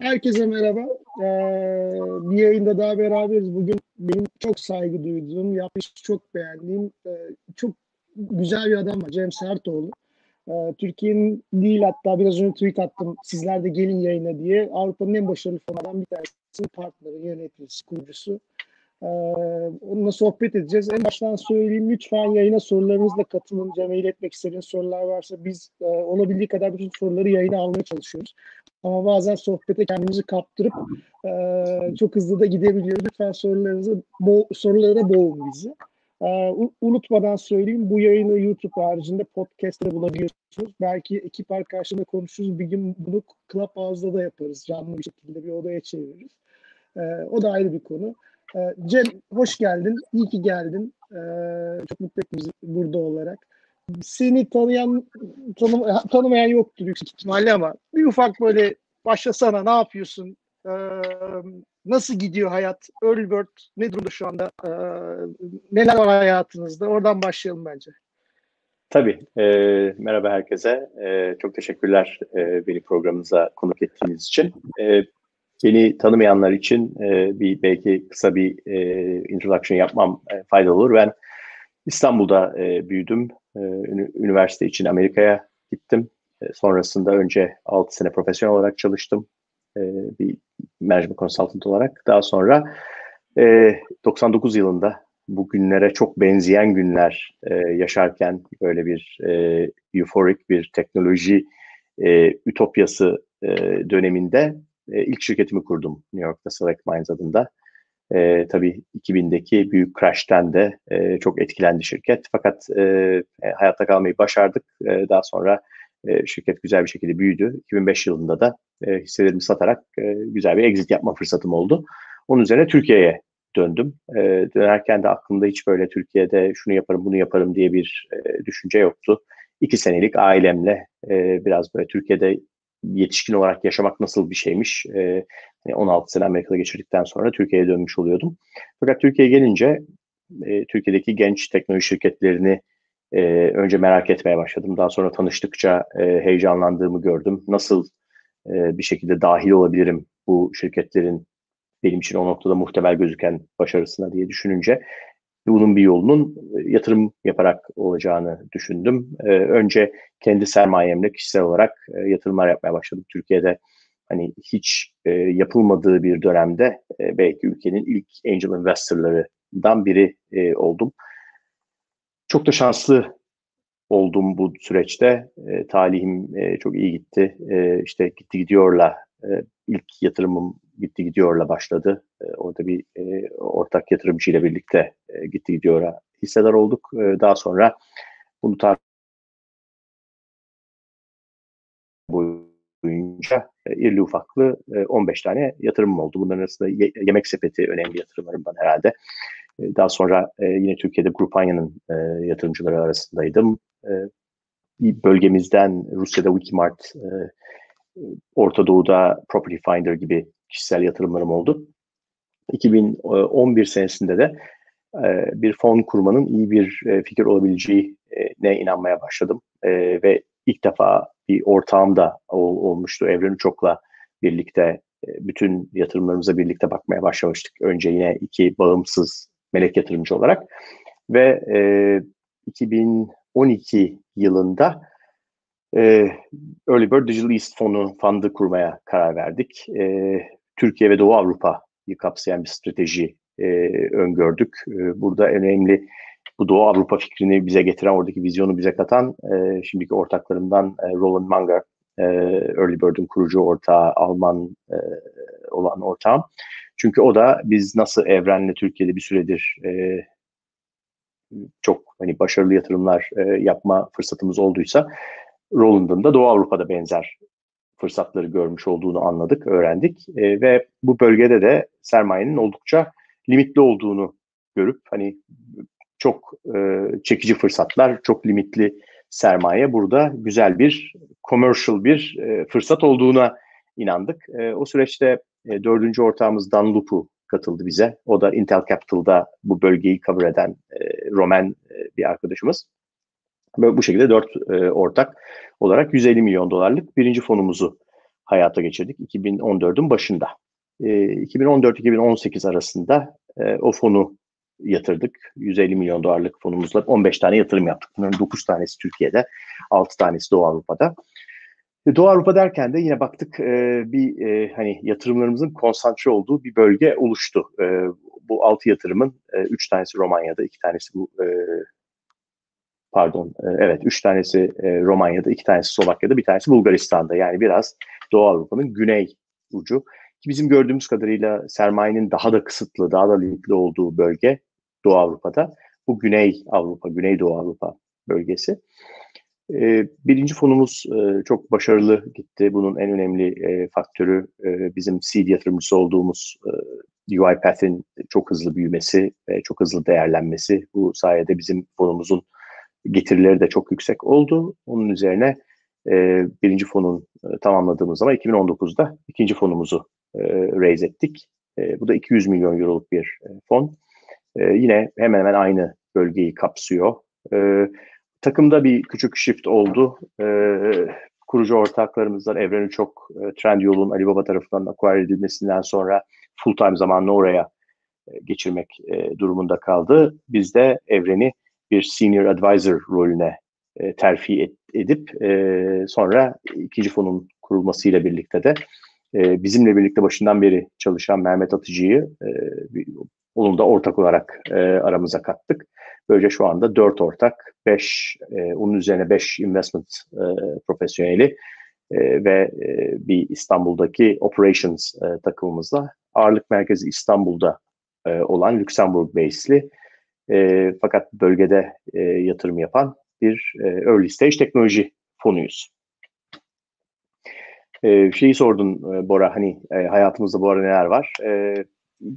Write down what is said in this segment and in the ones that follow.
Herkese merhaba. Ee, bir yayında daha beraberiz. Bugün benim çok saygı duyduğum, yapmış çok beğendiğim, e, çok güzel bir adam var. Cem Sertoğlu. Ee, Türkiye'nin değil hatta biraz önce tweet attım. Sizler de gelin yayına diye. Avrupa'nın en başarılı fonlardan bir tanesi. Partneri, yöneticisi, kurucusu. Ee, onunla sohbet edeceğiz. En baştan söyleyeyim lütfen yayına sorularınızla katılın. Cem'e iletmek istediğiniz sorular varsa biz e, olabildiği kadar bütün soruları yayına almaya çalışıyoruz. Ama bazen sohbete kendimizi kaptırıp e, çok hızlı da gidebiliyoruz. Lütfen sorularınızı bo sorulara boğun bizi. E, unutmadan söyleyeyim bu yayını YouTube haricinde podcast'te bulabiliyorsunuz. Belki ekip arkadaşlarıyla konuşuruz. Bir gün bunu Clubhouse'da da yaparız. Canlı bir şekilde bir odaya çeviririz. E, o da ayrı bir konu. E, Cem hoş geldin. İyi ki geldin. E, çok mutlu ettim burada olarak seni tanıyan tanım, tanımayan yoktur yüksek ihtimalle ama bir ufak böyle başlasana ne yapıyorsun? Ee, nasıl gidiyor hayat? Early Bird ne durumda şu anda? Ee, neler var hayatınızda? Oradan başlayalım bence. Tabii. E, merhaba herkese. E, çok teşekkürler e, beni programınıza konuk ettiğiniz için. E, beni tanımayanlar için e, bir belki kısa bir e, introduction yapmam e, faydalı olur. Ben İstanbul'da e, büyüdüm. E, üniversite için Amerika'ya gittim. E, sonrasında önce 6 sene profesyonel olarak çalıştım. E, bir management consultant olarak. Daha sonra e, 99 yılında bu günlere çok benzeyen günler e, yaşarken böyle bir e, euforik bir teknoloji e, ütopyası e, döneminde e, ilk şirketimi kurdum New York'ta Select Minds adında. E, tabii 2000'deki büyük crash'ten de e, çok etkilendi şirket. Fakat e, e, hayatta kalmayı başardık. E, daha sonra e, şirket güzel bir şekilde büyüdü. 2005 yılında da e, hisselerimi satarak e, güzel bir exit yapma fırsatım oldu. Onun üzerine Türkiye'ye döndüm. E, dönerken de aklımda hiç böyle Türkiye'de şunu yaparım bunu yaparım diye bir e, düşünce yoktu. İki senelik ailemle e, biraz böyle Türkiye'de yetişkin olarak yaşamak nasıl bir şeymiş. E, 16 sene Amerika'da geçirdikten sonra Türkiye'ye dönmüş oluyordum. Fakat Türkiye'ye gelince e, Türkiye'deki genç teknoloji şirketlerini e, önce merak etmeye başladım. Daha sonra tanıştıkça e, heyecanlandığımı gördüm. Nasıl e, bir şekilde dahil olabilirim bu şirketlerin benim için o noktada muhtemel gözüken başarısına diye düşününce bunun bir yolunun e, yatırım yaparak olacağını düşündüm. E, önce kendi sermayemle kişisel olarak e, yatırımlar yapmaya başladım. Türkiye'de hani hiç e, yapılmadığı bir dönemde e, belki ülkenin ilk angel investorlarından biri e, oldum. Çok da şanslı oldum bu süreçte. E, talihim e, çok iyi gitti. E, işte gitti gidiyorla e, ilk yatırımım gitti gidiyorla başladı. E, orada bir e, ortak yatırımcıyla birlikte e, gitti gidiyora hissedar olduk. E, daha sonra bunu tar boyunca irli ufaklı e, 15 tane yatırımım oldu. Bunların arasında ye- yemek sepeti önemli yatırımlarımdan herhalde. E, daha sonra e, yine Türkiye'de Grupanya'nın e, yatırımcıları arasındaydım. E, bölgemizden Rusya'da Wikimart, e, Orta Doğu'da Property Finder gibi kişisel yatırımlarım oldu. 2011 senesinde de e, bir fon kurmanın iyi bir e, fikir olabileceğine inanmaya başladım. E, ve ilk defa bir ortağım da ol, olmuştu. Evren Uçok'la birlikte e, bütün yatırımlarımıza birlikte bakmaya başlamıştık. Önce yine iki bağımsız melek yatırımcı olarak ve e, 2012 yılında e, Early Bird Digital East fonu fundı kurmaya karar verdik. E, Türkiye ve Doğu Avrupa'yı kapsayan bir strateji e, öngördük. E, burada önemli bu Doğu Avrupa fikrini bize getiren, oradaki vizyonu bize katan e, şimdiki ortaklarımdan e, Roland Manger, e, Early Bird'ün kurucu ortağı, Alman e, olan ortağım. Çünkü o da biz nasıl Evren'le Türkiye'de bir süredir e, çok hani başarılı yatırımlar e, yapma fırsatımız olduysa Roland'ın da Doğu Avrupa'da benzer fırsatları görmüş olduğunu anladık, öğrendik e, ve bu bölgede de sermayenin oldukça limitli olduğunu görüp hani çok e, çekici fırsatlar, çok limitli sermaye burada güzel bir commercial bir e, fırsat olduğuna inandık. E, o süreçte e, dördüncü ortağımız Dunlop'u katıldı bize. O da Intel Capital'da bu bölgeyi cover eden e, Roman e, bir arkadaşımız. Böyle bu şekilde dört e, ortak olarak 150 milyon dolarlık birinci fonumuzu hayata geçirdik 2014'ün başında. 2014-2018 arasında o fonu yatırdık. 150 milyon dolarlık fonumuzla 15 tane yatırım yaptık. Bunların 9 tanesi Türkiye'de, 6 tanesi Doğu Avrupa'da. Doğu Avrupa derken de yine baktık e, bir e, hani yatırımlarımızın konsantre olduğu bir bölge oluştu. E, bu altı yatırımın e, üç tanesi Romanya'da, iki tanesi bu e, pardon e, evet üç tanesi e, Romanya'da, iki tanesi Slovakya'da, bir tanesi Bulgaristan'da. Yani biraz Doğu Avrupa'nın güney ucu. Ki bizim gördüğümüz kadarıyla sermayenin daha da kısıtlı, daha da limitli olduğu bölge Doğu Avrupa'da. Bu Güney Avrupa, Güneydoğu Avrupa bölgesi. E, birinci fonumuz e, çok başarılı gitti. Bunun en önemli e, faktörü e, bizim seed yatırımcısı olduğumuz e, UiPath'in çok hızlı büyümesi ve çok hızlı değerlenmesi. Bu sayede bizim fonumuzun getirileri de çok yüksek oldu. Onun üzerine e, birinci fonun e, tamamladığımız zaman 2019'da ikinci fonumuzu raise ettik. Bu da 200 milyon euroluk bir fon. E, yine hemen hemen aynı bölgeyi kapsıyor. E, takımda bir küçük shift oldu. E, kurucu ortaklarımızdan Evren'i çok e, Trendyol'un Alibaba tarafından acquire edilmesinden sonra full time zamanını oraya e, geçirmek e, durumunda kaldı. Biz de Evren'i bir senior advisor rolüne e, terfi et, edip e, sonra ikinci fonun kurulmasıyla birlikte de e, bizimle birlikte başından beri çalışan Mehmet Atıcı'yı e, onun da ortak olarak e, aramıza kattık. Böylece şu anda dört ortak, beş, e, onun üzerine beş investment e, profesyoneli e, ve e, bir İstanbul'daki operations e, takımımızla ağırlık merkezi İstanbul'da e, olan Lüksemburg base'li e, fakat bölgede e, yatırım yapan bir e, early stage teknoloji fonuyuz. E, şeyi sordun e, Bora, hani e, hayatımızda bu arada neler var? E,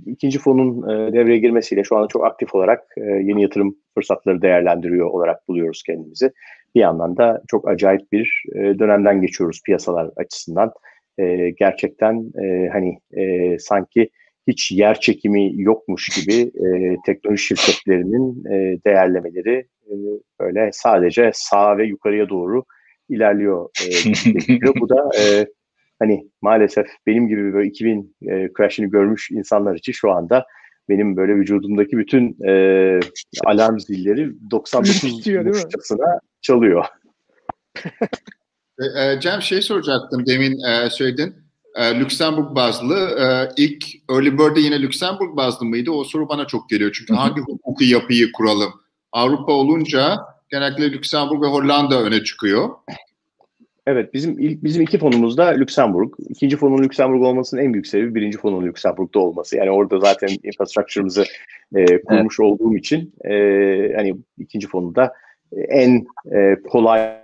ikinci fonun e, devreye girmesiyle şu anda çok aktif olarak e, yeni yatırım fırsatları değerlendiriyor olarak buluyoruz kendimizi. Bir yandan da çok acayip bir e, dönemden geçiyoruz piyasalar açısından. E, gerçekten e, hani e, sanki hiç yer çekimi yokmuş gibi e, teknoloji şirketlerinin e, değerlemeleri e, böyle sadece sağa ve yukarıya doğru ilerliyor. E, bu da e, hani maalesef benim gibi böyle 2000 e, crash'ini görmüş insanlar için şu anda benim böyle vücudumdaki bütün e, alarm zilleri 99 buçukçasına çalıyor. e, e, Cem şey soracaktım demin e, söyledin. E, Lüksemburg bazlı e, ilk Early Bird'de yine Lüksemburg bazlı mıydı? O soru bana çok geliyor. Çünkü hangi hukuki yapıyı kuralım? Avrupa olunca genellikle Lüksemburg ve Hollanda öne çıkıyor. Evet bizim ilk bizim iki fonumuz da Lüksemburg. İkinci fonun Lüksemburg olmasının en büyük sebebi birinci fonun Lüksemburg'da olması. Yani orada zaten infrastructure'ımızı e, kurmuş evet. olduğum için e, hani ikinci fonu da en e, kolay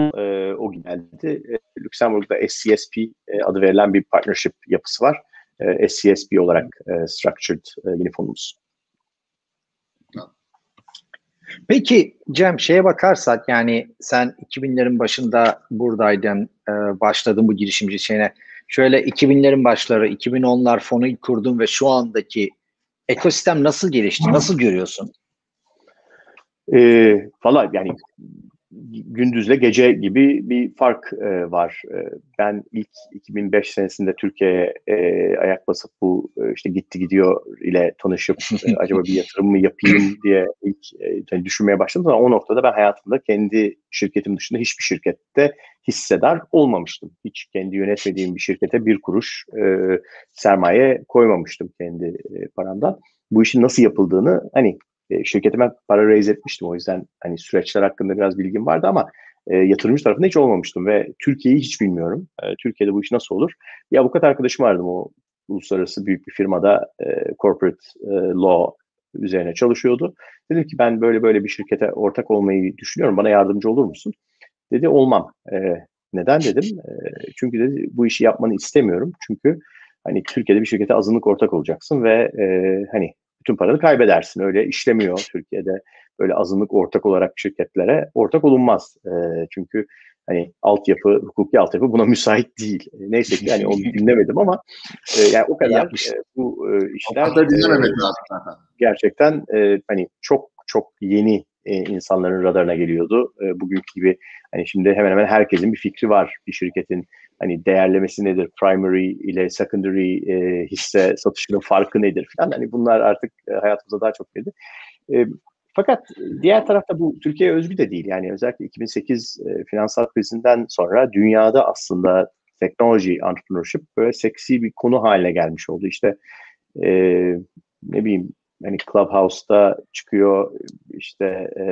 e, o geldi. E, Lüksemburg'da SCSP e, adı verilen bir partnership yapısı var. E, SCSP olarak e, structured e, yeni fonumuz. Peki Cem şeye bakarsak yani sen 2000'lerin başında buradaydın, e, başladın bu girişimci şeyine. Şöyle 2000'lerin başları, 2010'lar fonu kurdun ve şu andaki ekosistem nasıl gelişti? Nasıl görüyorsun? E, Valla yani gündüzle gece gibi bir fark e, var. E, ben ilk 2005 senesinde Türkiye'ye e, ayak basıp bu e, işte gitti gidiyor ile tanışıp e, acaba bir yatırım mı yapayım diye ilk e, düşünmeye başladım. Ama o noktada ben hayatımda kendi şirketim dışında hiçbir şirkette hissedar olmamıştım. Hiç kendi yönetmediğim bir şirkete bir kuruş e, sermaye koymamıştım kendi e, paramdan. Bu işin nasıl yapıldığını hani e, şirketime para raise etmiştim. O yüzden hani süreçler hakkında biraz bilgim vardı ama e, yatırımcı tarafında hiç olmamıştım ve Türkiye'yi hiç bilmiyorum. E, Türkiye'de bu iş nasıl olur? Bir avukat arkadaşım vardı o uluslararası büyük bir firmada e, corporate e, law üzerine çalışıyordu. Dedim ki ben böyle böyle bir şirkete ortak olmayı düşünüyorum. Bana yardımcı olur musun? Dedi olmam. E, neden dedim? E, çünkü dedi bu işi yapmanı istemiyorum. Çünkü hani Türkiye'de bir şirkete azınlık ortak olacaksın ve e, hani bütün paranı kaybedersin. Öyle işlemiyor Türkiye'de. Böyle azınlık ortak olarak şirketlere ortak olunmaz. E, çünkü hani altyapı, hukuki altyapı buna müsait değil. E, neyse ki hani onu dinlemedim ama e, yani o kadar e, bu e, işler dinlememek e, lazım Gerçekten e, hani çok çok yeni e, insanların radarına geliyordu. E, bugünkü gibi hani şimdi hemen hemen herkesin bir fikri var bir şirketin hani değerlemesi nedir, primary ile secondary e, hisse satışının farkı nedir falan hani bunlar artık e, hayatımıza daha çok girdi. E, fakat diğer tarafta bu Türkiye özgü de değil. Yani özellikle 2008 e, finansal krizinden sonra dünyada aslında teknoloji, entrepreneurship böyle seksi bir konu haline gelmiş oldu. İşte e, ne bileyim hani Clubhouse'da çıkıyor işte e,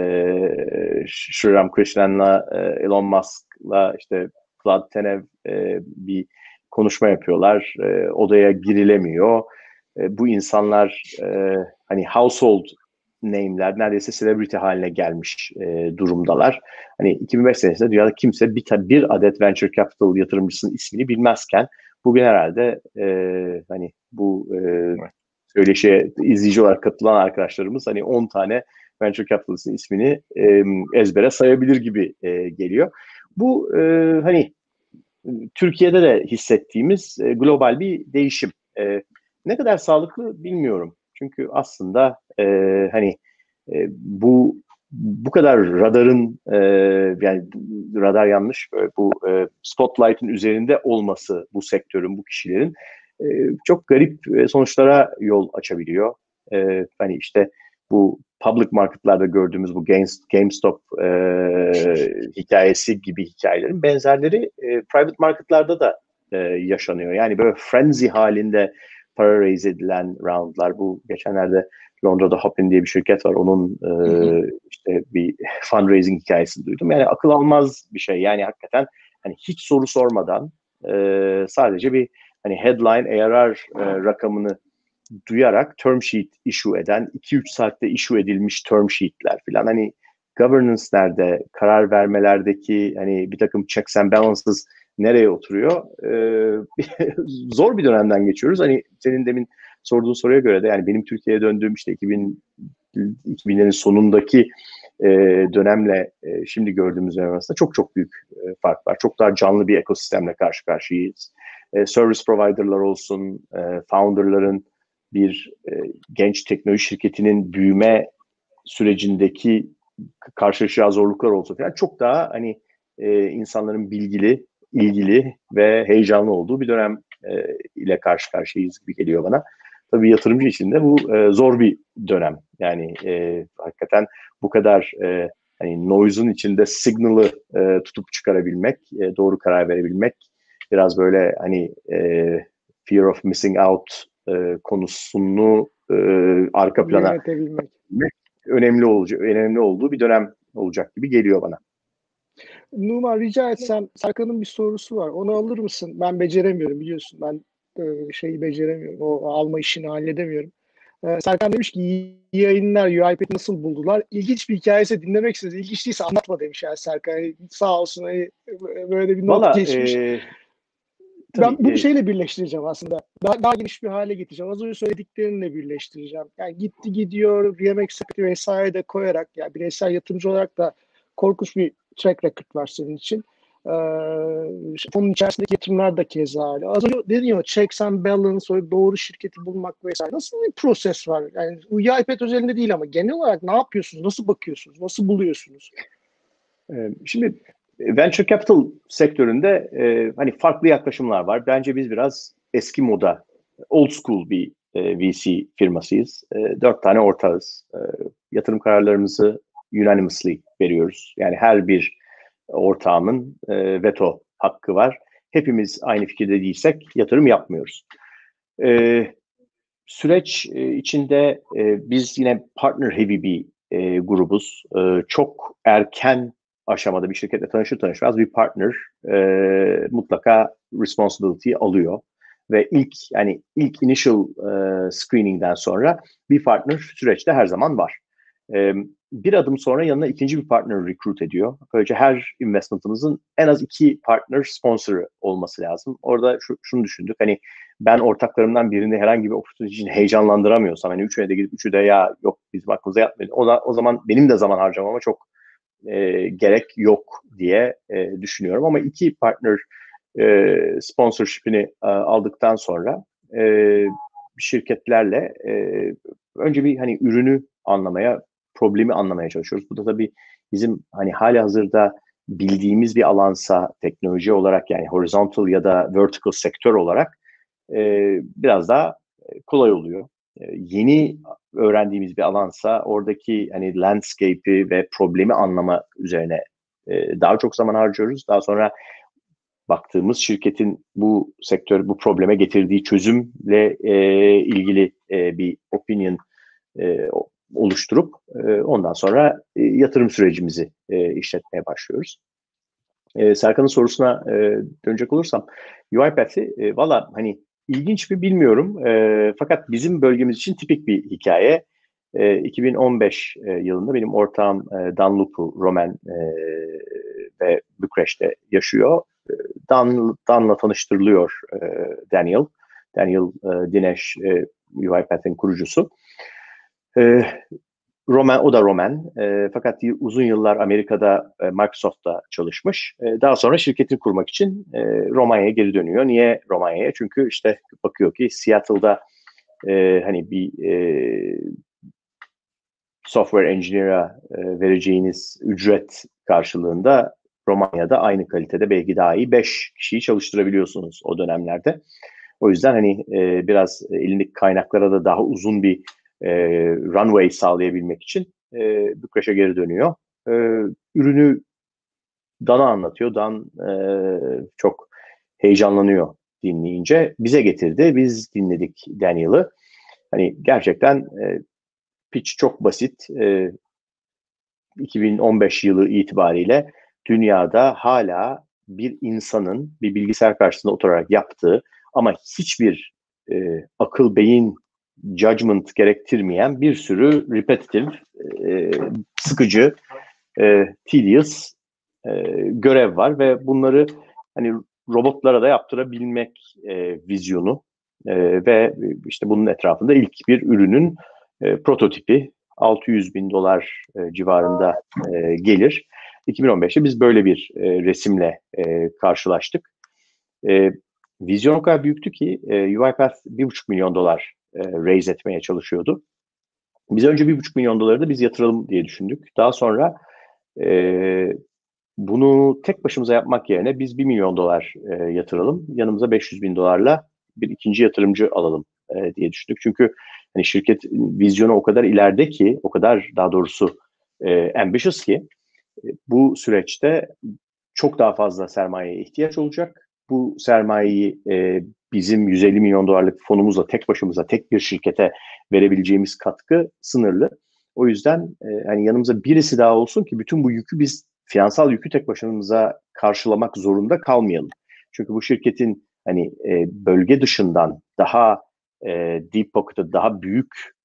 Shriram Krishnan'la e, Elon Musk'la işte Vlad Tenev e, bir konuşma yapıyorlar. E, odaya girilemiyor. E, bu insanlar e, hani household name'ler neredeyse celebrity haline gelmiş e, durumdalar. Hani 2005 senesinde dünyada kimse bir, bir adet venture capital yatırımcısının ismini bilmezken bugün herhalde e, hani bu e, söyleşiye izleyici olarak katılan arkadaşlarımız hani 10 tane venture capitalist'in ismini e, ezbere sayabilir gibi e, geliyor. Bu e, hani Türkiye'de de hissettiğimiz e, global bir değişim. E, ne kadar sağlıklı bilmiyorum. Çünkü aslında e, hani e, bu bu kadar radarın e, yani radar yanlış bu e, spotlight'ın üzerinde olması bu sektörün bu kişilerin e, çok garip sonuçlara yol açabiliyor. E, hani işte bu public marketlarda gördüğümüz bu GameStop e, hikayesi gibi hikayelerin benzerleri e, private marketlarda da e, yaşanıyor. Yani böyle frenzy halinde para raise edilen roundlar. Bu geçenlerde Londra'da Hopin diye bir şirket var. Onun e, işte bir fundraising hikayesini duydum. Yani akıl almaz bir şey. Yani hakikaten hani hiç soru sormadan e, sadece bir hani headline ARR e, rakamını duyarak term sheet issue eden 2-3 saatte issue edilmiş term sheetler falan hani governance'lerde karar vermelerdeki hani bir takım checks and balances nereye oturuyor? Ee, zor bir dönemden geçiyoruz. Hani senin demin sorduğun soruya göre de yani benim Türkiye'ye döndüğüm işte 2000 2000'lerin sonundaki e, dönemle e, şimdi gördüğümüz dönem arasında çok çok büyük e, fark var. Çok daha canlı bir ekosistemle karşı karşıyayız. E, service provider'lar olsun, e, founder'ların bir e, genç teknoloji şirketinin büyüme sürecindeki karşılaşacağı zorluklar olsun falan çok daha hani e, insanların bilgili, ilgili ve heyecanlı olduğu bir dönem e, ile karşı karşıyayız gibi geliyor bana. Tabii yatırımcı için de bu zor bir dönem. Yani hakikaten bu kadar hani noise'un içinde signal'ı tutup çıkarabilmek, doğru karar verebilmek biraz böyle hani fear of missing out e, konusunu e, arka plana önemli olacak önemli olduğu bir dönem olacak gibi geliyor bana. Numan rica etsem Serkan'ın bir sorusu var. Onu alır mısın? Ben beceremiyorum biliyorsun. Ben e, şeyi beceremiyorum. O alma işini halledemiyorum. E, Serkan demiş ki iyi yayınlar UiPath'i nasıl buldular? İlginç bir hikayesi dinlemek isteriz. İlginç değilse anlatma demiş yani Serkan. Sağ olsun hani, böyle bir not Vallahi, geçmiş. E, ben bu şeyle birleştireceğim aslında. Daha, daha geniş bir hale getireceğim. Az önce söylediklerinle birleştireceğim. Yani gitti gidiyor, yemek sepeti vesaire de koyarak yani bireysel yatırımcı olarak da korkunç bir track record var senin için. Ee, fonun içerisindeki yatırımlar da keza öyle. Az önce dedin ya checks and balance, doğru şirketi bulmak vesaire. Nasıl bir proses var? Yani UiPath özelinde değil ama genel olarak ne yapıyorsunuz? Nasıl bakıyorsunuz? Nasıl buluyorsunuz? Ee, şimdi venture capital sektöründe e, hani farklı yaklaşımlar var. Bence biz biraz eski moda, old school bir e, VC firmasıyız. E, dört tane ortağız. E, yatırım kararlarımızı unanimously veriyoruz. Yani her bir ortağımın e, veto hakkı var. Hepimiz aynı fikirde değilsek yatırım yapmıyoruz. E, süreç e, içinde e, biz yine partner heavy bir e, grubuz. E, çok erken aşamada bir şirketle tanışır tanışmaz bir partner e, mutlaka responsibility alıyor ve ilk yani ilk initial e, screening'den sonra bir partner süreçte her zaman var. E, bir adım sonra yanına ikinci bir partner recruit ediyor. Böylece her investment'ımızın en az iki partner sponsoru olması lazım. Orada şu, şunu düşündük hani ben ortaklarımdan birini herhangi bir opportunity için heyecanlandıramıyorsam hani üçüne de gidip üçü de ya yok bizim aklımıza yatmıyor. O, da, o zaman benim de zaman harcamama çok e, gerek yok diye e, düşünüyorum. Ama iki partner e, sponsorship'ini e, aldıktan sonra e, şirketlerle e, önce bir hani ürünü anlamaya, problemi anlamaya çalışıyoruz. Bu da tabii bizim hani hali hazırda bildiğimiz bir alansa teknoloji olarak yani horizontal ya da vertical sektör olarak e, biraz daha kolay oluyor. Yeni öğrendiğimiz bir alansa oradaki hani landscape'i ve problemi anlama üzerine daha çok zaman harcıyoruz. Daha sonra baktığımız şirketin bu sektör, bu probleme getirdiği çözümle ilgili bir opinion oluşturup ondan sonra yatırım sürecimizi işletmeye başlıyoruz. Serkan'ın sorusuna dönecek olursam UiPath'i valla hani ilginç mi bilmiyorum e, fakat bizim bölgemiz için tipik bir hikaye. E, 2015 e, yılında benim ortağım e, Dan Lupu, Roman e, ve Bükreş'te yaşıyor. E, Dan, Dan'la tanıştırılıyor e, Daniel. Daniel e, Dinesh e, UiPath'in kurucusu. E, Roman, o da Roman. E, fakat uzun yıllar Amerika'da e, Microsoft'ta çalışmış. E, daha sonra şirketini kurmak için e, Romanya'ya geri dönüyor. Niye Romanya'ya? Çünkü işte bakıyor ki Seattle'da e, hani bir e, software engineer'a e, vereceğiniz ücret karşılığında Romanya'da aynı kalitede belki daha iyi 5 kişiyi çalıştırabiliyorsunuz o dönemlerde. O yüzden hani e, biraz elindeki kaynaklara da daha uzun bir e, runway sağlayabilmek için e, Bükreş'e geri dönüyor. E, ürünü Dan'a anlatıyor. Dan e, çok heyecanlanıyor dinleyince. Bize getirdi. Biz dinledik Daniel'ı. Hani gerçekten e, pitch çok basit. E, 2015 yılı itibariyle dünyada hala bir insanın bir bilgisayar karşısında oturarak yaptığı ama hiçbir e, akıl, beyin, judgment gerektirmeyen bir sürü repetitive, e, sıkıcı, e, tedious e, görev var ve bunları hani robotlara da yaptırabilmek e, vizyonu e, ve işte bunun etrafında ilk bir ürünün prototipi 600 bin dolar civarında gelir. 2015'te biz böyle bir e, resimle e, karşılaştık. E, vizyon o kadar büyüktü ki e, UiPath 1,5 milyon dolar e, raise etmeye çalışıyordu. Biz önce 1,5 milyon doları da biz yatıralım diye düşündük. Daha sonra e, bunu tek başımıza yapmak yerine biz 1 milyon dolar e, yatıralım. Yanımıza 500 bin dolarla bir ikinci yatırımcı alalım e, diye düşündük. Çünkü hani şirket vizyonu o kadar ileride ki, o kadar daha doğrusu e, ambitious ki e, bu süreçte çok daha fazla sermayeye ihtiyaç olacak. Bu sermayeyi e, bizim 150 milyon dolarlık fonumuzla tek başımıza tek bir şirkete verebileceğimiz katkı sınırlı. O yüzden e, hani yanımıza birisi daha olsun ki bütün bu yükü biz finansal yükü tek başımıza karşılamak zorunda kalmayalım. Çünkü bu şirketin hani e, bölge dışından daha e, deep pocket'ı daha büyük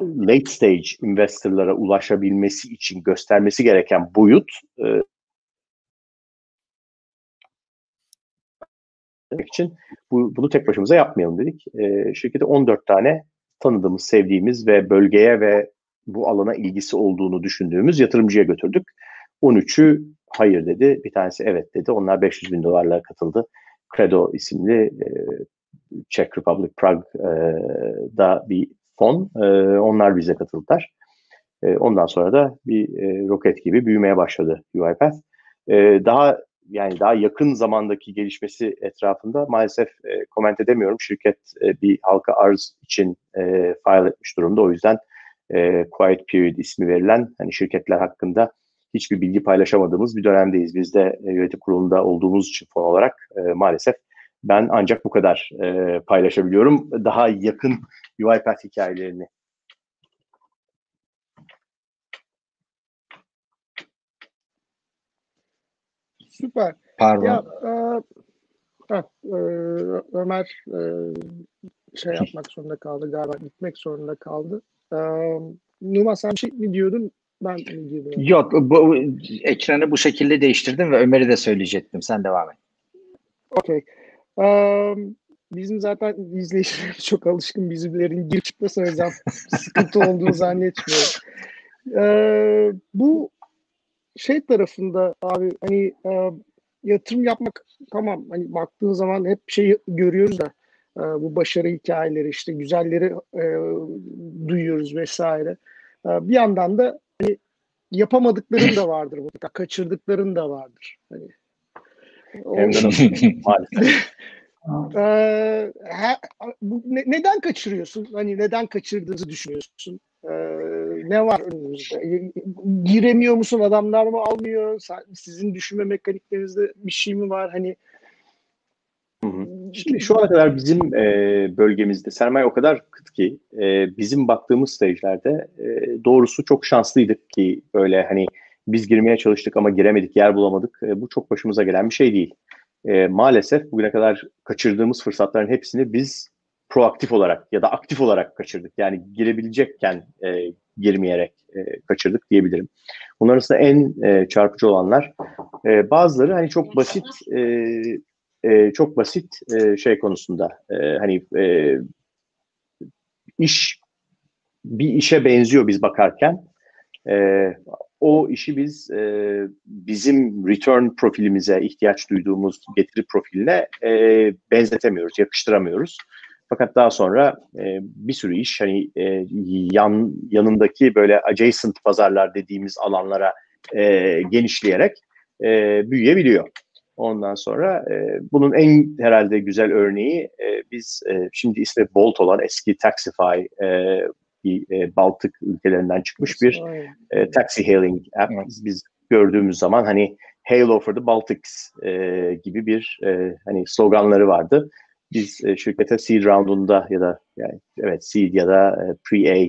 late stage investorlara ulaşabilmesi için göstermesi gereken boyut e, için bu, bunu tek başımıza yapmayalım dedik. E, şirkete 14 tane tanıdığımız, sevdiğimiz ve bölgeye ve bu alana ilgisi olduğunu düşündüğümüz yatırımcıya götürdük. 13'ü hayır dedi, bir tanesi evet dedi. Onlar 500 bin dolarla katıldı. Credo isimli e, Czech Republic Prague'da bir fon. E, onlar bize katıldılar. E, ondan sonra da bir e, roket gibi büyümeye başladı UiPath. E, daha yani daha yakın zamandaki gelişmesi etrafında maalesef e, koment edemiyorum. Şirket e, bir halka arz için e, file etmiş durumda. O yüzden e, Quiet Period ismi verilen hani şirketler hakkında hiçbir bilgi paylaşamadığımız bir dönemdeyiz. Biz de e, yönetim kurulunda olduğumuz için fon olarak e, maalesef ben ancak bu kadar e, paylaşabiliyorum. Daha yakın UiPath hikayelerini. Süper. Pardon. Ya, e, ha, e, Ömer e, şey yapmak zorunda kaldı galiba gitmek zorunda kaldı. E, Numa sen şey mi diyordun? Ben mi diyordum? Yok bu ekranı bu şekilde değiştirdim ve Ömer'i de söyleyecektim. Sen devam et. Okey. Um, bizim zaten izleyicilerimiz çok alışkın bizimlerin girip çıkması o yüzden sıkıntı olduğunu zannetmiyorum. Ee, bu şey tarafında abi hani e, yatırım yapmak tamam hani baktığın zaman hep şey görüyoruz da e, bu başarı hikayeleri işte güzelleri e, duyuyoruz vesaire. E, bir yandan da hani yapamadıkların da vardır mutlaka. Kaçırdıkların da vardır. Hani, Hem de nasıl? Maalesef. Ee, he, bu, ne, neden kaçırıyorsun? Hani neden kaçırdığınızı düşünüyorsun? Ee, ne var önünüzde? Giremiyor musun? Adamlar mı almıyor? Sizin düşünme mekaniklerinizde bir şey mi var? Hani Hı hı. Şimdi şu ana kadar bizim e, bölgemizde sermaye o kadar kıt ki e, bizim baktığımız stage'lerde e, doğrusu çok şanslıydık ki böyle hani biz girmeye çalıştık ama giremedik, yer bulamadık. E, bu çok başımıza gelen bir şey değil. E, maalesef bugüne kadar kaçırdığımız fırsatların hepsini biz proaktif olarak ya da aktif olarak kaçırdık. Yani girebilecekken e, girmeyerek e, kaçırdık diyebilirim. Bunların arasında en e, çarpıcı olanlar e, bazıları hani çok basit e, e, çok basit e, şey konusunda e, hani e, iş bir işe benziyor biz bakarken e, o işi biz e, bizim return profilimize ihtiyaç duyduğumuz getiri profiline e, benzetemiyoruz, yakıştıramıyoruz. Fakat daha sonra e, bir sürü iş hani e, yan yanındaki böyle adjacent pazarlar dediğimiz alanlara e, genişleyerek e, büyüyebiliyor. Ondan sonra e, bunun en herhalde güzel örneği e, biz e, şimdi ismi Bolt olan eski Taxify e, bir e, Baltık ülkelerinden çıkmış bir e, taxi hailing app. Biz, biz gördüğümüz zaman hani Hail over the Baltics e, gibi bir e, hani sloganları vardı. Biz e, şirkete seed roundunda ya da yani evet seed ya da e, pre-A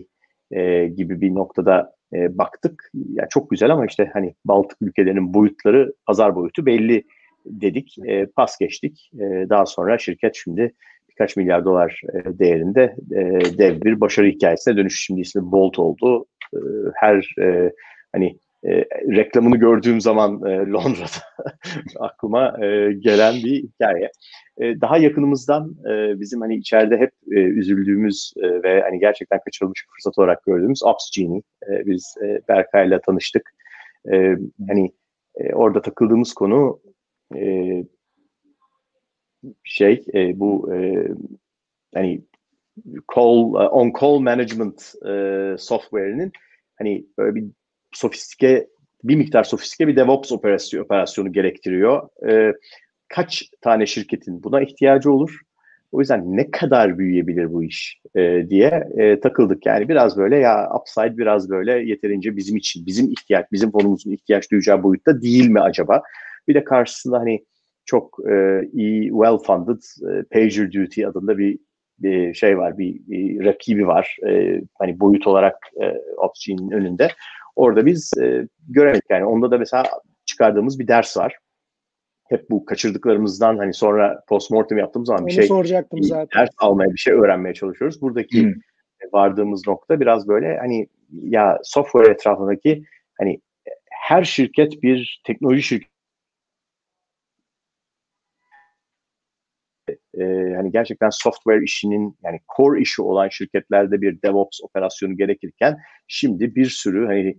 e, gibi bir noktada e, baktık. Yani çok güzel ama işte hani Baltık ülkelerinin boyutları, pazar boyutu belli dedik. E, pas geçtik. E, daha sonra şirket şimdi birkaç milyar dolar e, değerinde e, dev bir başarı hikayesine dönüş. Şimdi ismi Bolt oldu. E, her e, hani e, reklamını gördüğüm zaman e, Londra'da aklıma e, gelen bir hikaye. E, daha yakınımızdan e, bizim hani içeride hep e, üzüldüğümüz e, ve hani gerçekten kaçırılmış bir fırsat olarak gördüğümüz Ops Genie. E, biz e, Berkay'la tanıştık. E, hani e, orada takıldığımız konu e, şey e, bu e, hani call on call management e, software'inin hani böyle bir sofistike bir miktar sofistike bir DevOps operasyonu, operasyonu gerektiriyor. E, kaç tane şirketin buna ihtiyacı olur? O yüzden ne kadar büyüyebilir bu iş e, diye e, takıldık. Yani biraz böyle ya upside biraz böyle yeterince bizim için, bizim ihtiyaç, bizim fonumuzun ihtiyaç duyacağı boyutta değil mi acaba? Bir de karşısında hani çok e, iyi, well funded e, PagerDuty adında bir, bir şey var, bir, bir rakibi var. E, hani boyut olarak e, Opsgene'in önünde. Orada biz e, göremedik yani. Onda da mesela çıkardığımız bir ders var. Hep bu kaçırdıklarımızdan hani sonra postmortem yaptığımız zaman Onu bir şey soracaktım bir zaten. ders almaya, bir şey öğrenmeye çalışıyoruz. Buradaki Hmm. vardığımız nokta biraz böyle hani ya software etrafındaki hani her şirket bir teknoloji şirketi e, hani gerçekten software işinin yani core işi olan şirketlerde bir DevOps operasyonu gerekirken şimdi bir sürü hani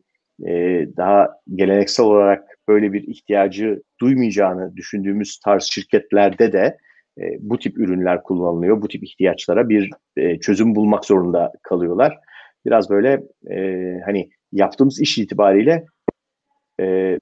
e, daha geleneksel olarak böyle bir ihtiyacı duymayacağını düşündüğümüz tarz şirketlerde de e, bu tip ürünler kullanılıyor. Bu tip ihtiyaçlara bir e, çözüm bulmak zorunda kalıyorlar. Biraz böyle e, hani yaptığımız iş itibariyle e,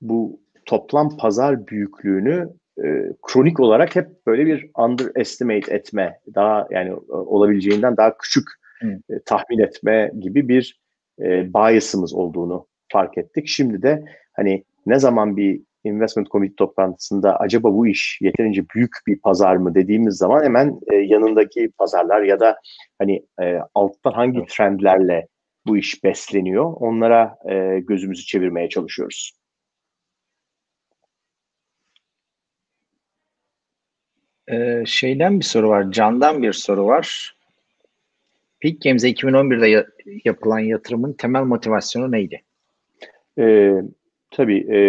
bu toplam pazar büyüklüğünü e, kronik olarak hep böyle bir underestimate etme, daha yani e, olabileceğinden daha küçük e, tahmin etme gibi bir e, bias'ımız olduğunu fark ettik. Şimdi de hani ne zaman bir investment committee toplantısında acaba bu iş yeterince büyük bir pazar mı dediğimiz zaman hemen e, yanındaki pazarlar ya da hani e, alttan hangi trendlerle bu iş besleniyor onlara e, gözümüzü çevirmeye çalışıyoruz. Ee, şeyden bir soru var. Can'dan bir soru var. Peak Games'e 2011'de ya- yapılan yatırımın temel motivasyonu neydi? Ee, tabii e,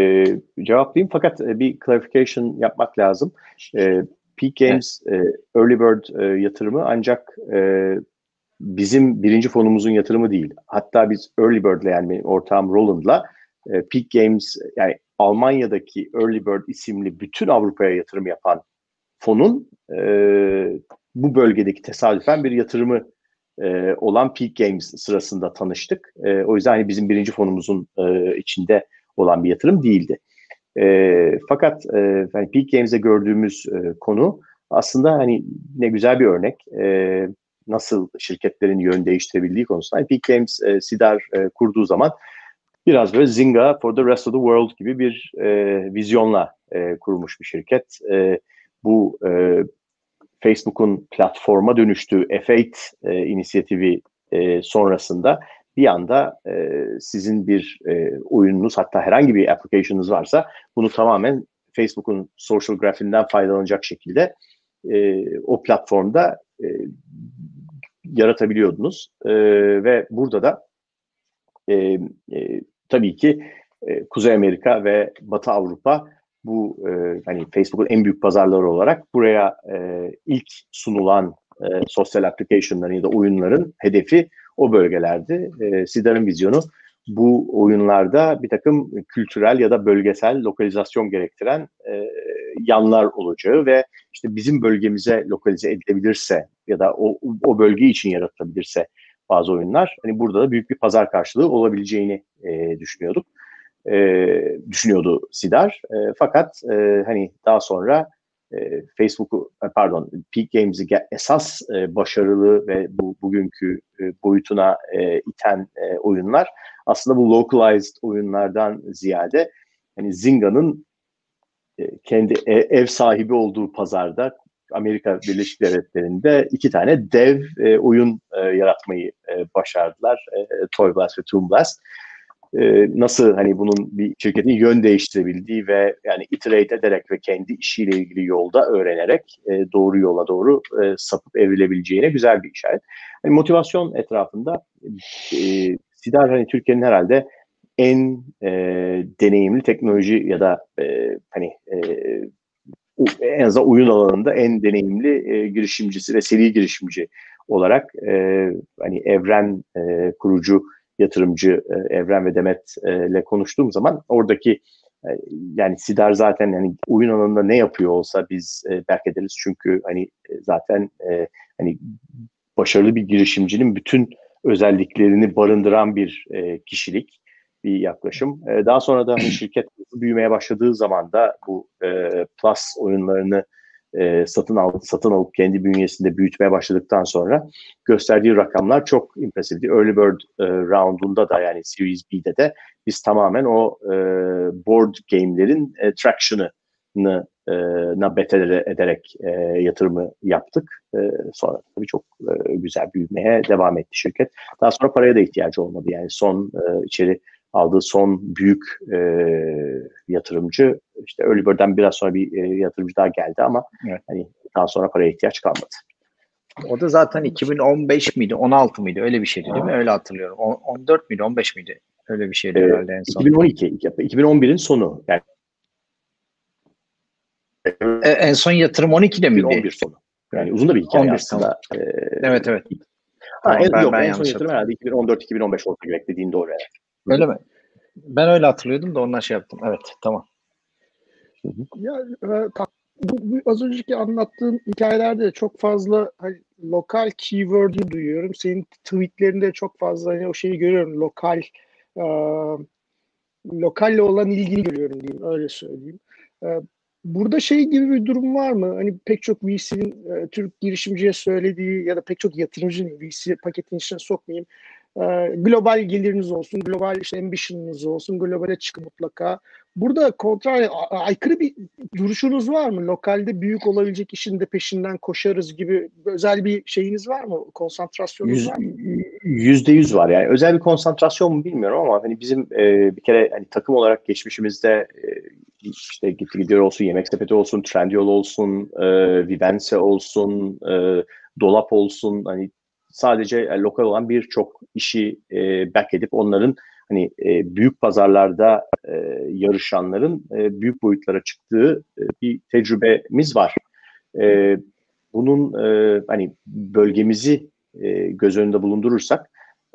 cevaplayayım fakat e, bir clarification yapmak lazım. E, Peak Games e, Early Bird e, yatırımı ancak e, bizim birinci fonumuzun yatırımı değil. Hatta biz Early Bird'le yani ortağım Roland'la e, Peak Games yani Almanya'daki Early Bird isimli bütün Avrupa'ya yatırım yapan fonun e, bu bölgedeki tesadüfen bir yatırımı e, olan Peak Games sırasında tanıştık. E, o yüzden hani bizim birinci fonumuzun e, içinde olan bir yatırım değildi. E, fakat e, hani Peak Games'de gördüğümüz e, konu aslında hani ne güzel bir örnek. E, nasıl şirketlerin yön değiştirebildiği konusunda. Yani Peak Games e, SIDAR e, kurduğu zaman biraz böyle Zynga for the rest of the world gibi bir e, vizyonla e, kurmuş bir şirket. E, bu e, Facebook'un platforma dönüştüğü F8 e, inisiyatifi e, sonrasında bir anda e, sizin bir e, oyununuz hatta herhangi bir application'ınız varsa bunu tamamen Facebook'un social grafiğinden faydalanacak şekilde e, o platformda e, yaratabiliyordunuz. E, ve burada da e, e, tabii ki e, Kuzey Amerika ve Batı Avrupa bu e, hani Facebook'un en büyük pazarları olarak buraya e, ilk sunulan e, sosyal application'ların ya da oyunların hedefi o bölgelerdi. E, Sidar'ın vizyonu bu oyunlarda bir takım kültürel ya da bölgesel lokalizasyon gerektiren e, yanlar olacağı ve işte bizim bölgemize lokalize edilebilirse ya da o, o bölge için yaratılabilirse bazı oyunlar hani burada da büyük bir pazar karşılığı olabileceğini e, düşünüyorduk. E, düşünüyordu Sidar. E, fakat e, hani daha sonra e, Facebook'u e, pardon Peak Games'i esas e, başarılı ve bu bugünkü e, boyutuna e, iten e, oyunlar aslında bu localized oyunlardan ziyade hani Zynga'nın e, kendi e, ev sahibi olduğu pazarda Amerika Birleşik Devletleri'nde iki tane dev e, oyun e, yaratmayı e, başardılar. E, Toy Blast ve Toon Blast. E, nasıl hani bunun bir şirketin yön değiştirebildiği ve yani iterate ederek ve kendi işiyle ilgili yolda öğrenerek e, doğru yola doğru e, sapıp evrilebileceğine güzel bir işaret. Hani motivasyon etrafında e, Sidar hani Türkiye'nin herhalde en e, deneyimli teknoloji ya da e, hani e, en azından oyun alanında en deneyimli e, girişimcisi ve seri girişimci olarak e, hani Evren e, kurucu yatırımcı e, Evren ve Demet e, ile konuştuğum zaman oradaki e, yani Sidar zaten yani oyun alanında ne yapıyor olsa biz e, berk ederiz çünkü hani e, zaten e, hani başarılı bir girişimcinin bütün özelliklerini barındıran bir e, kişilik bir yaklaşım. E, daha sonra da hani şirket büyümeye başladığı zaman da bu e, Plus oyunlarını e, satın aldı, satın alıp kendi bünyesinde büyütmeye başladıktan sonra gösterdiği rakamlar çok impresifti. Early Bird e, roundunda da yani Series B'de de biz tamamen o e, board game'lerin e, traction'ını na beter ederek e, yatırımı yaptık. E, sonra tabii çok e, güzel büyümeye devam etti şirket. Daha sonra paraya da ihtiyacı olmadı. Yani son e, içeri aldığı son büyük e, yatırımcı işte Early Bird'den biraz sonra bir e, yatırımcı daha geldi ama evet. hani daha sonra paraya ihtiyaç kalmadı. O da zaten 2015 miydi, 16 mıydı? Öyle bir şeydi değil mi? Öyle hatırlıyorum. 14 miydi, 15 miydi? Öyle bir şeydi ee, herhalde en son. 2012, 2011'in sonu. Yani e, en son yatırım 12'de miydi? 2011 sonu. Yani uzun da bir hikaye 11 aslında. Tamam. Ee, evet evet. Ha, tamam, en, ben, yok, ben en son yatırım herhalde 2014-2015 olsa gerek dediğin doğru. Yani. Öyle mi? Ben öyle hatırlıyordum da ondan şey yaptım. Evet tamam. Ya e, bu, bu az önceki anlattığın hikayelerde de çok fazla hani, lokal keyword'ü duyuyorum. Senin tweetlerinde çok fazla hani o şeyi görüyorum. Lokal e, lokalle olan ilgini görüyorum diyeyim. Öyle söyleyeyim. E, burada şey gibi bir durum var mı? Hani pek çok VC'nin e, Türk girişimciye söylediği ya da pek çok yatırımcının VC paketin içine sokmayayım ee, global geliriniz olsun, global işte ambition'ınız olsun, globale çıkın mutlaka. Burada kontrol aykırı bir duruşunuz var mı? Lokalde büyük olabilecek işin de peşinden koşarız gibi özel bir şeyiniz var mı? Konsantrasyonunuz Yüz, var mı? Yüzde yüz var yani. Özel bir konsantrasyon mu bilmiyorum ama hani bizim e, bir kere hani takım olarak geçmişimizde e, işte gitti gidiyor olsun, Yemek Sepeti olsun, Trendyol olsun, e, Vivense olsun, e, Dolap olsun hani sadece e, lokal olan birçok işi e, back edip onların hani e, büyük pazarlarda e, yarışanların e, büyük boyutlara çıktığı e, bir tecrübemiz var. E, bunun e, hani bölgemizi e, göz önünde bulundurursak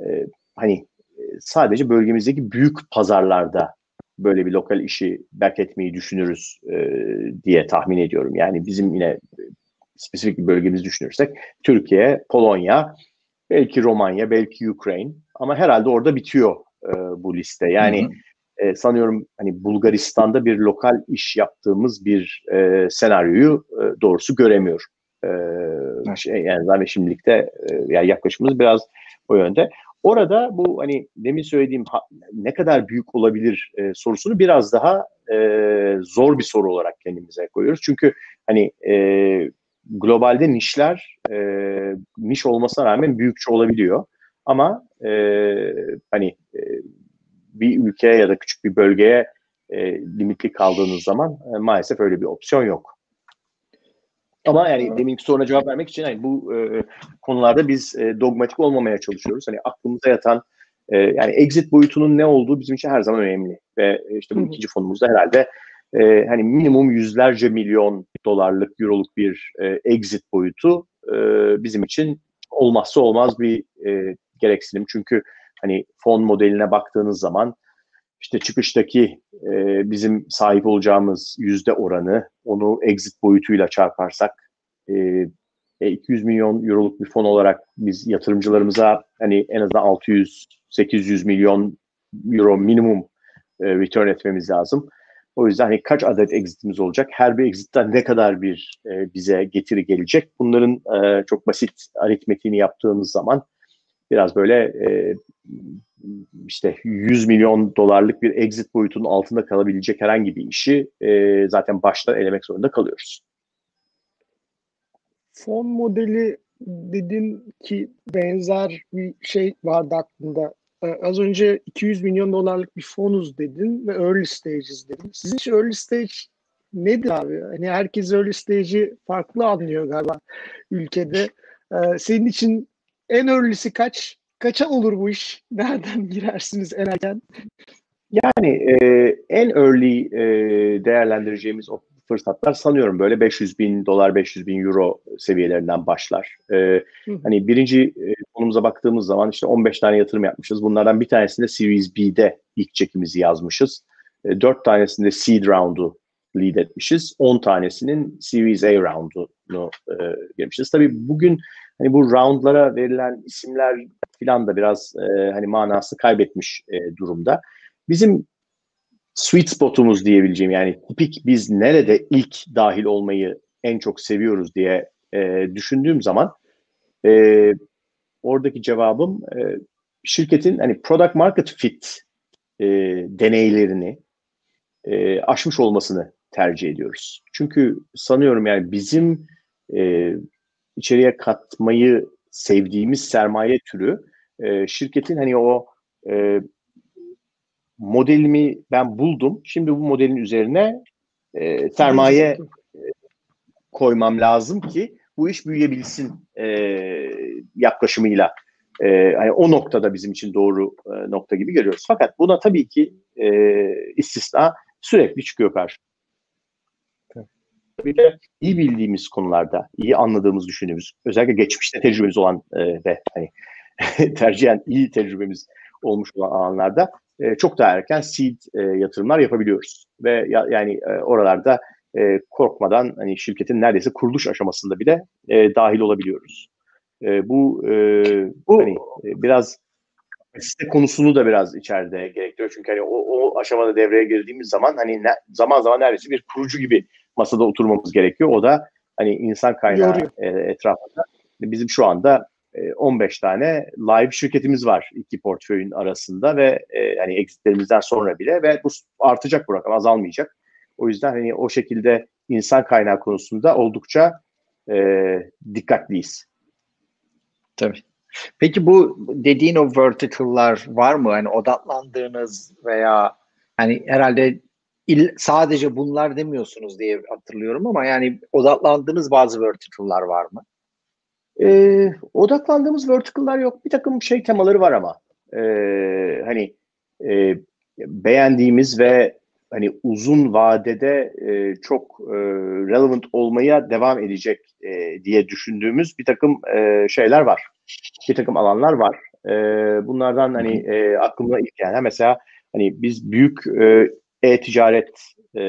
e, hani e, sadece bölgemizdeki büyük pazarlarda böyle bir lokal işi back etmeyi düşünürüz e, diye tahmin ediyorum. Yani bizim yine spesifik bir bölgemizi düşünürsek Türkiye, Polonya, belki Romanya, belki Ukrayna ama herhalde orada bitiyor e, bu liste. Yani hı hı e, sanıyorum hani Bulgaristan'da bir lokal iş yaptığımız bir e, senaryoyu e, doğrusu göremiyor. E, şey, yani zaten şimdilikte e, yani yaklaşımımız biraz o yönde. Orada bu hani demin söylediğim ha, ne kadar büyük olabilir e, sorusunu biraz daha e, zor bir soru olarak kendimize koyuyoruz. Çünkü hani e, globalde nişler e, niş olmasına rağmen büyükçe olabiliyor. Ama e, hani e, bir ülkeye ya da küçük bir bölgeye e, limitli kaldığınız zaman e, maalesef öyle bir opsiyon yok. Ama yani deminki soruna cevap vermek için yani bu e, konularda biz e, dogmatik olmamaya çalışıyoruz. Hani aklımıza yatan e, yani exit boyutunun ne olduğu bizim için her zaman önemli. Ve e, işte bu ikinci fonumuzda herhalde e, hani minimum yüzlerce milyon dolarlık, euroluk bir e, exit boyutu e, bizim için olmazsa olmaz bir e, gereksinim. Çünkü hani fon modeline baktığınız zaman işte çıkıştaki e, bizim sahip olacağımız yüzde oranı onu exit boyutuyla çarparsak e, 200 e, milyon euroluk bir fon olarak biz yatırımcılarımıza hani en azından 600-800 milyon euro minimum e, return etmemiz lazım. O yüzden hani kaç adet exitimiz olacak? Her bir exitten ne kadar bir e, bize getiri gelecek? Bunların e, çok basit aritmetiğini yaptığımız zaman biraz böyle e, işte 100 milyon dolarlık bir exit boyutunun altında kalabilecek herhangi bir işi e, zaten baştan elemek zorunda kalıyoruz. Fon modeli dedin ki benzer bir şey vardı aklında. Ee, az önce 200 milyon dolarlık bir fonuz dedin ve early stages dedin. Sizin için early stage nedir abi? Hani herkes early stage'i farklı anlıyor galiba ülkede. Ee, senin için en early'si kaç? Kaça olur bu iş? Nereden girersiniz en erken? Yani e, en early e, değerlendireceğimiz fırsatlar sanıyorum böyle 500 bin dolar, 500 bin euro seviyelerinden başlar. E, hani birinci e, konumuza baktığımız zaman işte 15 tane yatırım yapmışız. Bunlardan bir tanesinde Series B'de ilk çekimizi yazmışız. E, 4 tanesinde Seed Round'u lead etmişiz. 10 tanesinin Series A round'unu e, girmişiz. Tabii bugün hani bu roundlara verilen isimler filan da biraz e, hani manası kaybetmiş e, durumda. Bizim sweet spotumuz diyebileceğim yani tipik biz nerede ilk dahil olmayı en çok seviyoruz diye e, düşündüğüm zaman e, oradaki cevabım e, şirketin hani product market fit e, deneylerini e, aşmış olmasını tercih ediyoruz. Çünkü sanıyorum yani bizim e, içeriye katmayı sevdiğimiz sermaye türü e, şirketin hani o e, modelimi ben buldum. Şimdi bu modelin üzerine e, sermaye e, koymam lazım ki bu iş büyüyebilsin e, yaklaşımıyla. E, yani o noktada bizim için doğru e, nokta gibi görüyoruz. Fakat buna tabii ki e, istisna sürekli çıkıyor karşı. Bir de iyi bildiğimiz konularda, iyi anladığımız, düşündüğümüz, özellikle geçmişte tecrübemiz olan e, ve hani tercihen iyi tecrübemiz olmuş olan alanlarda e, çok daha erken seed e, yatırımlar yapabiliyoruz. Ve ya, yani e, oralarda e, korkmadan hani şirketin neredeyse kuruluş aşamasında bile e, dahil olabiliyoruz. E, bu e, bu hani e, biraz site konusunu da biraz içeride gerektiriyor. Çünkü hani o, o aşamada devreye girdiğimiz zaman hani ne, zaman zaman neredeyse bir kurucu gibi masada oturmamız gerekiyor. O da hani insan kaynağı e, etrafında. Bizim şu anda 15 e, tane live şirketimiz var iki portföyün arasında ve e, hani exitlerimizden sonra bile ve bu artacak bu rakam azalmayacak. O yüzden hani o şekilde insan kaynağı konusunda oldukça e, dikkatliyiz. Tabii. Peki bu dediğin o vertical'lar var mı? Hani odaklandığınız veya hani herhalde il, sadece bunlar demiyorsunuz diye hatırlıyorum ama yani odaklandığınız bazı vertical'lar var mı? E, odaklandığımız vertical'lar yok. Bir takım şey temaları var ama. E, hani e, beğendiğimiz ve hani uzun vadede e, çok e, relevant olmaya devam edecek e, diye düşündüğümüz bir takım e, şeyler var. Bir takım alanlar var. E, bunlardan hani e, aklımda ilk yani mesela hani biz büyük e, e-ticaret e,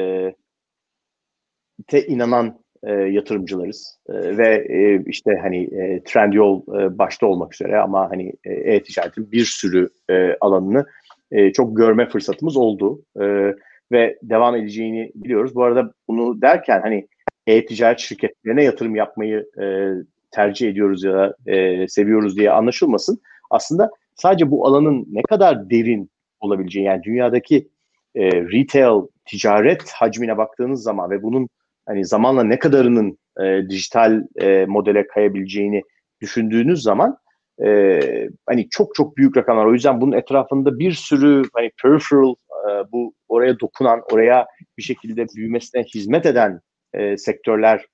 te inanan e, yatırımcılarız e, ve e, işte hani e, Trendyol e, başta olmak üzere ama hani e, e-ticaretin bir sürü e, alanını e, çok görme fırsatımız oldu e, ve devam edeceğini biliyoruz. Bu arada bunu derken hani e-ticaret şirketlerine yatırım yapmayı e, tercih ediyoruz ya da e, seviyoruz diye anlaşılmasın. Aslında sadece bu alanın ne kadar derin olabileceği yani dünyadaki e, retail ticaret hacmine baktığınız zaman ve bunun hani zamanla ne kadarının e, dijital e, modele kayabileceğini düşündüğünüz zaman e, hani çok çok büyük rakamlar. O yüzden bunun etrafında bir sürü hani peripheral e, bu oraya dokunan, oraya bir şekilde büyümesine hizmet eden e, sektörler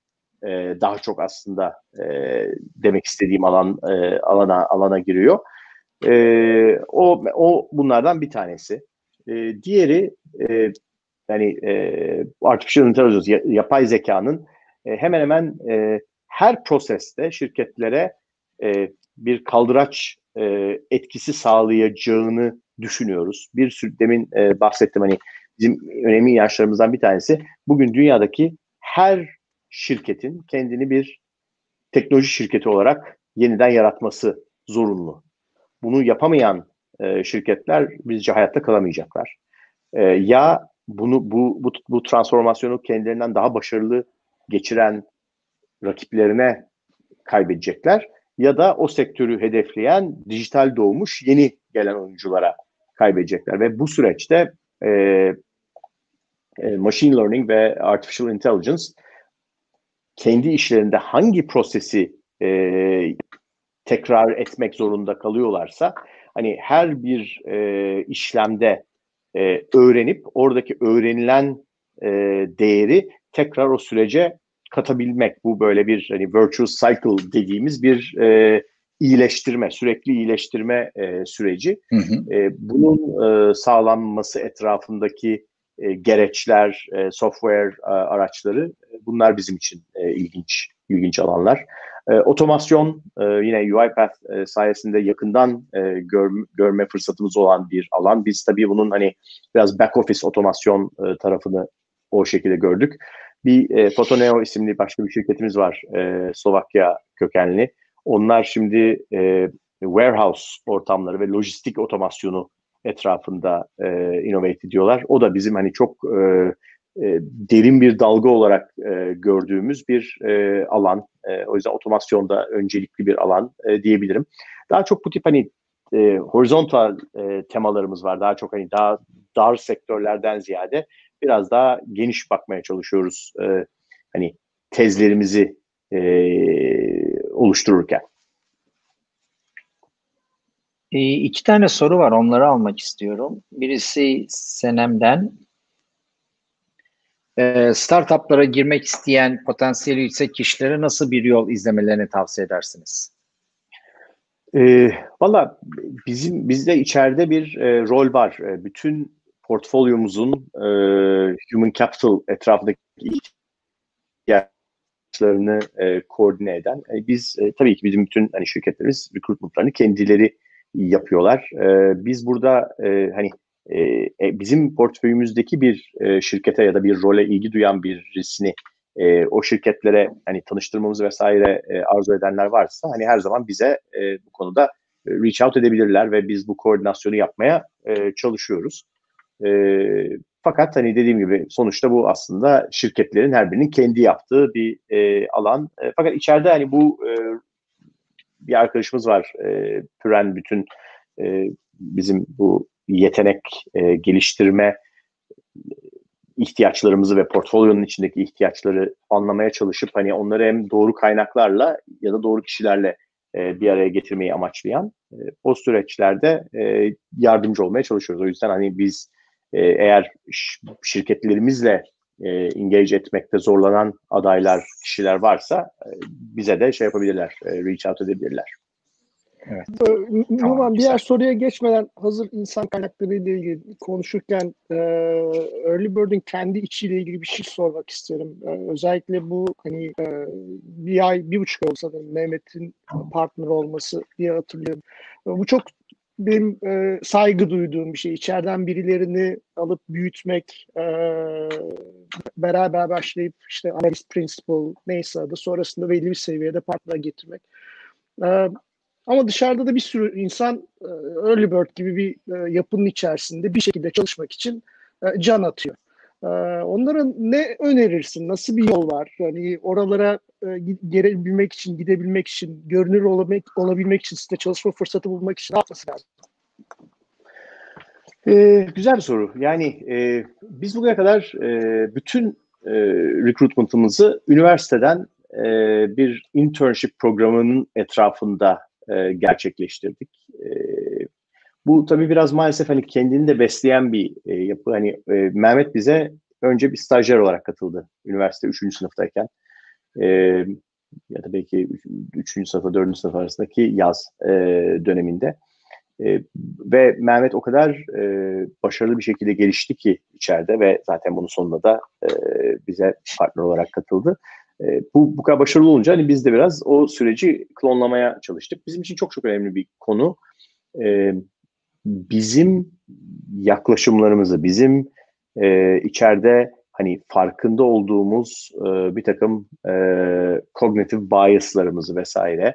e, daha çok aslında e, demek istediğim alan e, alana alana giriyor. E, o o bunlardan bir tanesi. E, diğeri e, yani e, artificial intelligence, yapay zekanın e, hemen hemen e, her proseste şirketlere e, bir kaldıraç e, etkisi sağlayacağını düşünüyoruz. Bir sürü demin e, bahsettim hani bizim önemli yaşlarımızdan bir tanesi bugün dünyadaki her şirketin kendini bir teknoloji şirketi olarak yeniden yaratması zorunlu. Bunu yapamayan e, şirketler bizce hayatta kalamayacaklar. E, ya bunu bu, bu bu transformasyonu kendilerinden daha başarılı geçiren rakiplerine kaybedecekler. Ya da o sektörü hedefleyen dijital doğmuş yeni gelen oyunculara kaybedecekler. Ve bu süreçte e, e, machine learning ve artificial intelligence kendi işlerinde hangi prosesi e, tekrar etmek zorunda kalıyorlarsa hani her bir e, işlemde e, öğrenip oradaki öğrenilen e, değeri tekrar o sürece katabilmek. Bu böyle bir hani virtuous cycle dediğimiz bir e, iyileştirme, sürekli iyileştirme e, süreci. Hı hı. E, bunun e, sağlanması etrafındaki e, gereçler, e, software e, araçları bunlar bizim için e, ilginç ilginç alanlar. E, otomasyon e, yine UiPath e, sayesinde yakından e, gör, görme fırsatımız olan bir alan. Biz tabii bunun hani biraz back office otomasyon e, tarafını o şekilde gördük. Bir e, Photoneo isimli başka bir şirketimiz var e, Slovakya kökenli. Onlar şimdi e, warehouse ortamları ve lojistik otomasyonu etrafında e, innovate ediyorlar. O da bizim hani çok e, e, derin bir dalga olarak e, gördüğümüz bir e, alan. E, o yüzden otomasyonda öncelikli bir alan e, diyebilirim. Daha çok bu tip hani e, horizontal e, temalarımız var. Daha çok hani daha dar sektörlerden ziyade biraz daha geniş bakmaya çalışıyoruz. E, hani tezlerimizi e, oluştururken. E, iki tane soru var. Onları almak istiyorum. Birisi Senem'den. E, startuplara girmek isteyen potansiyeli yüksek kişilere nasıl bir yol izlemelerini tavsiye edersiniz? E, Valla bizim bizde içeride bir e, rol var. E, bütün portfolyomuzun e, human capital etrafındaki ihtiyaçlarını e, koordine eden. E, biz e, tabii ki bizim bütün hani şirketlerimiz recruitment'larını kendileri yapıyorlar. E, biz burada e, hani e, e, bizim portföyümüzdeki bir e, şirkete ya da bir role ilgi duyan birisini e, o şirketlere hani tanıştırmamız vesaire e, arzu edenler varsa hani her zaman bize e, bu konuda e, reach out edebilirler ve biz bu koordinasyonu yapmaya e, çalışıyoruz. E, fakat hani dediğim gibi sonuçta bu aslında şirketlerin her birinin kendi yaptığı bir e, alan. E, fakat içeride hani bu e, bir arkadaşımız var. E, Püren bütün e, bizim bu yetenek e, geliştirme ihtiyaçlarımızı ve portfolyonun içindeki ihtiyaçları anlamaya çalışıp hani onları hem doğru kaynaklarla ya da doğru kişilerle e, bir araya getirmeyi amaçlayan e, o süreçlerde e, yardımcı olmaya çalışıyoruz. O yüzden hani biz e, eğer şirketlerimizle e, engage etmekte zorlanan adaylar, kişiler varsa e, bize de şey yapabilirler, e, reach out edebilirler. Evet. Ee, Numan tamam, diğer soruya geçmeden hazır insan kaynakları ile ilgili konuşurken e, Early Bird'in kendi içiyle ilgili bir şey sormak isterim. E, özellikle bu hani e, bir ay, bir buçuk olsa da Mehmet'in partner olması diye hatırlıyorum. E, bu çok benim e, saygı duyduğum bir şey. İçeriden birilerini alıp büyütmek, e, beraber başlayıp işte analyst principal neyse adı sonrasında belli bir seviyede partner getirmek. E, ama dışarıda da bir sürü insan e, early bird gibi bir e, yapının içerisinde bir şekilde çalışmak için e, can atıyor. E, onlara ne önerirsin? Nasıl bir yol var? Yani oralara e, gelebilmek için, gidebilmek için, görünür olabilmek, olabilmek için, size çalışma fırsatı bulmak için ne yapması lazım? Ee, güzel bir soru. Yani e, biz bugüne kadar e, bütün e, recruitment'ımızı üniversiteden e, bir internship programının etrafında e, gerçekleştirdik. E, bu tabii biraz maalesef hani kendini de besleyen bir e, yapı. Hani e, Mehmet bize önce bir stajyer olarak katıldı üniversite 3. sınıftayken. E, ya da belki 3. sınıfa 4. sınıf arasındaki yaz e, döneminde. E, ve Mehmet o kadar e, başarılı bir şekilde gelişti ki içeride ve zaten bunun sonunda da e, bize partner olarak katıldı. E, bu bu kadar başarılı olunca hani biz de biraz o süreci klonlamaya çalıştık. Bizim için çok çok önemli bir konu. E, bizim yaklaşımlarımızı, bizim e, içeride hani farkında olduğumuz e, bir takım e, kognitif biaslarımızı vesaire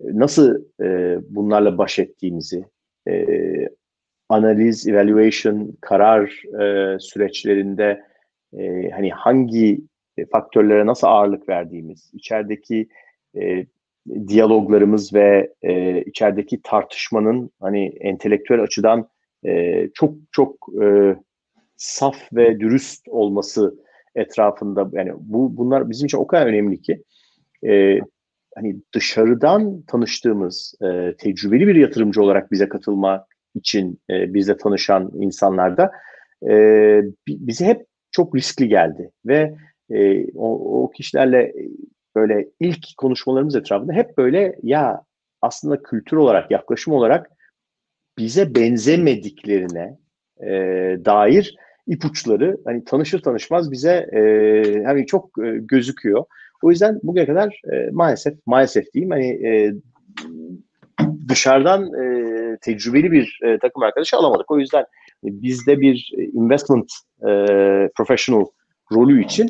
nasıl e, bunlarla baş ettiğimizi, e, analiz, evaluation, karar e, süreçlerinde e, hani hangi faktörlere nasıl ağırlık verdiğimiz, içerideki e, diyaloglarımız ve e, içerideki tartışmanın hani entelektüel açıdan e, çok çok e, saf ve dürüst olması etrafında yani bu bunlar bizim için o kadar önemli ki e, hani dışarıdan tanıştığımız e, tecrübeli bir yatırımcı olarak bize katılmak için e, bizle tanışan insanlarda e, bize hep çok riskli geldi ve e, o, o kişilerle böyle ilk konuşmalarımız etrafında hep böyle ya aslında kültür olarak yaklaşım olarak bize benzemediklerine e, dair ipuçları hani tanışır tanışmaz bize e, hani çok e, gözüküyor. O yüzden bugüne kadar e, maalesef maalesef diyeyim hani e, dışarıdan e, tecrübeli bir e, takım arkadaşı alamadık. O yüzden e, bizde bir investment e, professional rolü için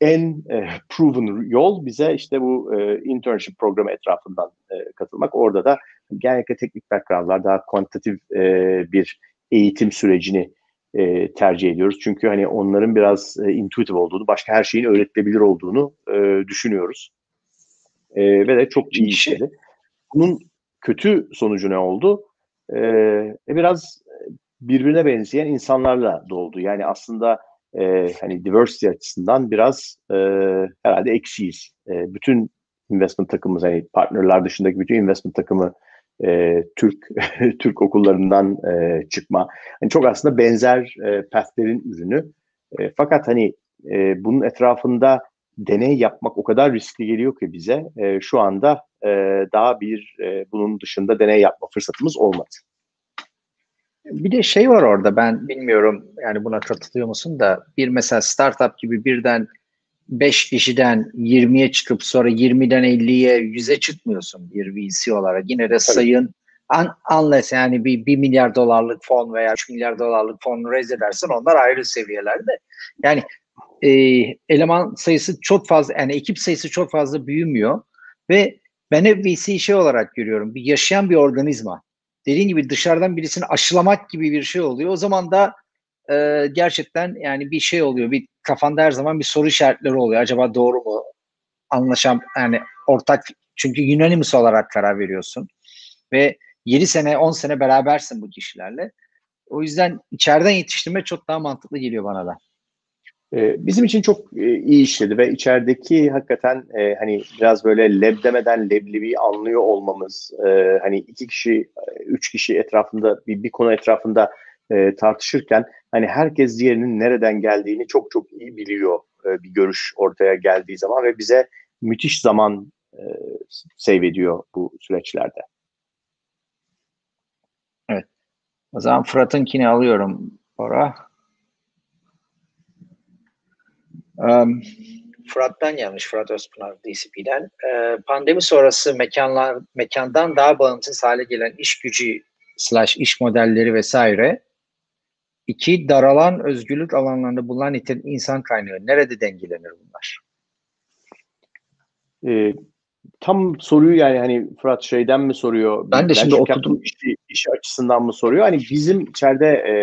en e, proven yol bize işte bu e, internship programı etrafından e, katılmak. Orada da genellikle teknik backgroundlar daha kuantitatif e, bir eğitim sürecini e, tercih ediyoruz. Çünkü hani onların biraz e, intuitive olduğunu, başka her şeyin öğretilebilir olduğunu e, düşünüyoruz. E, ve de çok iyi işledi. Bunun kötü sonucu ne oldu? E, e biraz birbirine benzeyen insanlarla doldu. Yani aslında e, hani diversity açısından biraz e, herhalde eksiyiz. E, bütün investment takımımız, hani partnerler dışındaki bütün investment takımı e, Türk Türk okullarından e, çıkma. Hani çok aslında benzer e, pathlerin ürünü. E, fakat hani e, bunun etrafında deney yapmak o kadar riskli geliyor ki bize e, şu anda e, daha bir e, bunun dışında deney yapma fırsatımız olmadı. Bir de şey var orada ben bilmiyorum yani buna katılıyor musun da bir mesela startup gibi birden 5 kişiden 20'ye çıkıp sonra 20'den 50'ye 100'e çıkmıyorsun bir VC olarak. Yine de sayın un, unless yani bir 1 milyar dolarlık fon veya 3 milyar dolarlık fon raise edersen onlar ayrı seviyelerde. Yani e, eleman sayısı çok fazla yani ekip sayısı çok fazla büyümüyor ve ben hep VC şey olarak görüyorum. Bir yaşayan bir organizma. Dediğin gibi dışarıdan birisini aşılamak gibi bir şey oluyor. O zaman da e, gerçekten yani bir şey oluyor. Bir kafanda her zaman bir soru işaretleri oluyor. Acaba doğru mu? Anlaşan yani ortak çünkü unanimous olarak karar veriyorsun. Ve 7 sene 10 sene berabersin bu kişilerle. O yüzden içeriden yetiştirme çok daha mantıklı geliyor bana da. Bizim için çok iyi işledi ve içerideki hakikaten hani biraz böyle leb demeden leblebi anlıyor olmamız, hani iki kişi, üç kişi etrafında bir, bir konu etrafında tartışırken hani herkes diğerinin nereden geldiğini çok çok iyi biliyor e, bir görüş ortaya geldiği zaman ve bize müthiş zaman e, save ediyor bu süreçlerde. Evet. O zaman Fırat'ınkini alıyorum Bora. Um, Fırat'tan gelmiş, Fırat Özpınar DCP'den. Ee, pandemi sonrası mekanlar mekandan daha bağımsız hale gelen iş gücü slash iş modelleri vesaire. İki, daralan özgürlük alanlarında bulunan insan kaynağı. Nerede dengelenir bunlar? Ee, tam soruyu yani hani Fırat şeyden mi soruyor? Ben de şimdi okudum. Işi, işi açısından mı soruyor? Hani bizim içeride e,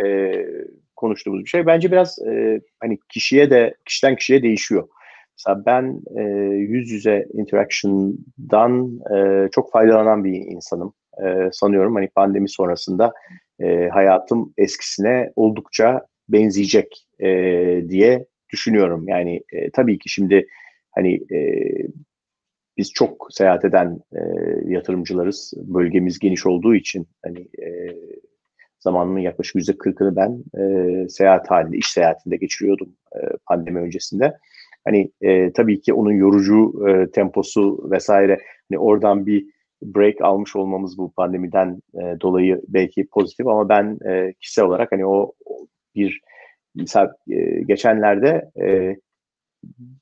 konuştuğumuz bir şey. Bence biraz e, hani kişiye de kişiden kişiye değişiyor. Mesela ben e, yüz yüze interaction'dan e, çok faydalanan bir insanım. E, sanıyorum hani pandemi sonrasında e, hayatım eskisine oldukça benzeyecek e, diye düşünüyorum. Yani e, tabii ki şimdi hani e, biz çok seyahat eden e, yatırımcılarız. Bölgemiz geniş olduğu için hani e, zamanımın yaklaşık yüzde kırkını ben e, seyahat halinde, iş seyahatinde geçiriyordum e, pandemi öncesinde. Hani e, tabii ki onun yorucu e, temposu vesaire hani oradan bir break almış olmamız bu pandemiden e, dolayı belki pozitif ama ben e, kişisel olarak hani o, bir mesela e, geçenlerde e,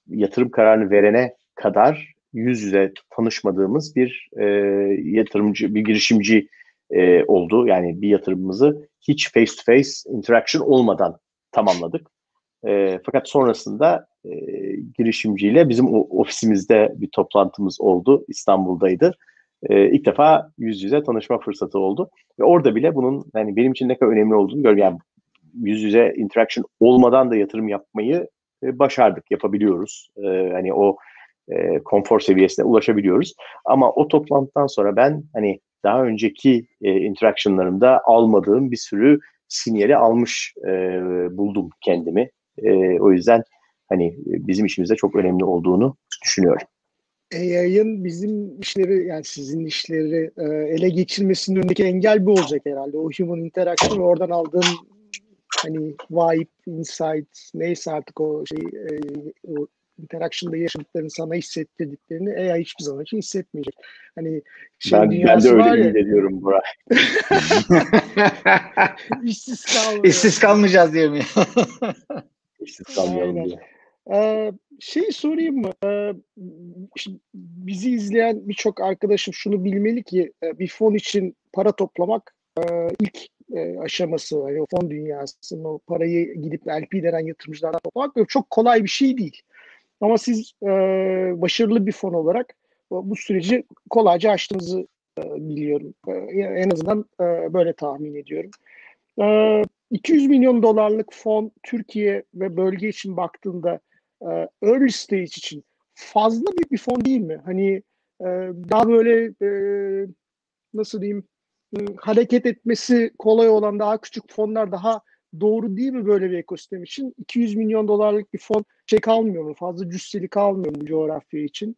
yatırım kararını verene kadar yüz yüze tanışmadığımız bir e, yatırımcı, bir girişimci e, oldu. Yani bir yatırımımızı hiç face to face interaction olmadan tamamladık. E, fakat sonrasında e, girişimciyle bizim ofisimizde bir toplantımız oldu. İstanbul'daydı. E, ilk defa yüz yüze tanışma fırsatı oldu. Ve orada bile bunun yani benim için ne kadar önemli olduğunu gördüm. Yani yüz yüze interaction olmadan da yatırım yapmayı e, başardık, yapabiliyoruz. E, hani o e, konfor seviyesine ulaşabiliyoruz. Ama o toplantıdan sonra ben hani daha önceki e, interactionlarımda almadığım bir sürü sinyali almış e, buldum kendimi. E, o yüzden hani bizim işimizde çok önemli olduğunu düşünüyorum. AI'ın bizim işleri yani sizin işleri e, ele geçirmesinin önündeki engel bu olacak herhalde. O human interaction oradan aldığın hani vibe, insight neyse artık o şey e, o interaction'da yaşadıklarını sana hissettirdiklerini AI hiçbir zaman için hissetmeyecek. Hani şey ben, ben de öyle ya, Burak. İşsiz kalmayacağız. İşsiz kalmayacağız diye mi? İşsiz kalmayalım Aynen. diye. Ee, şey sorayım mı? Ee, bizi izleyen birçok arkadaşım şunu bilmeli ki e, bir fon için para toplamak e, ilk e, aşaması, yani o fon dünyasının o parayı gidip LP denen yatırımcılardan toplamak çok kolay bir şey değil. Ama siz e, başarılı bir fon olarak bu süreci kolayca aştığınızı e, biliyorum. E, en azından e, böyle tahmin ediyorum. E, 200 milyon dolarlık fon Türkiye ve bölge için baktığında e, early stage için fazla büyük bir fon değil mi? Hani e, daha böyle e, nasıl diyeyim hareket etmesi kolay olan daha küçük fonlar daha doğru değil mi böyle bir ekosistem için? 200 milyon dolarlık bir fon şey kalmıyor mu? Fazla cüsseli kalmıyor mu coğrafya için?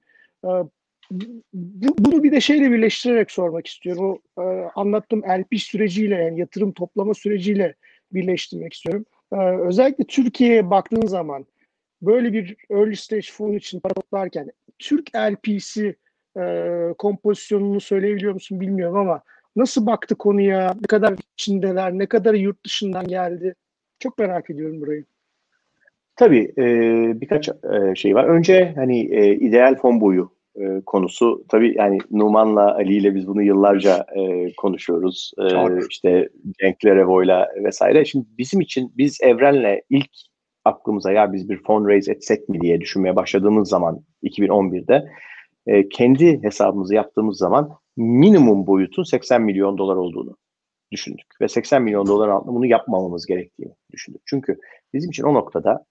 Bunu bir de şeyle birleştirerek sormak istiyorum. O e, anlattığım LP süreciyle yani yatırım toplama süreciyle birleştirmek istiyorum. Özellikle Türkiye'ye baktığın zaman böyle bir early stage fon için para toplarken Türk LP'si e, kompozisyonunu söyleyebiliyor musun bilmiyorum ama Nasıl baktı konuya? Ne kadar içindeler? Ne kadar yurt dışından geldi? Çok merak ediyorum burayı. Tabii e, birkaç e, şey var. Önce hani e, ideal fon boyu e, konusu. Tabii yani Numan'la Ali ile biz bunu yıllarca e, konuşuyoruz. E, işte Cenk Lerevo'yla vesaire. Şimdi bizim için biz Evren'le ilk aklımıza ya biz bir fundraise etsek mi diye düşünmeye başladığımız zaman 2011'de e, kendi hesabımızı yaptığımız zaman minimum boyutun 80 milyon dolar olduğunu düşündük. Ve 80 milyon dolar altında bunu yapmamamız gerektiğini düşündük. Çünkü bizim için o noktada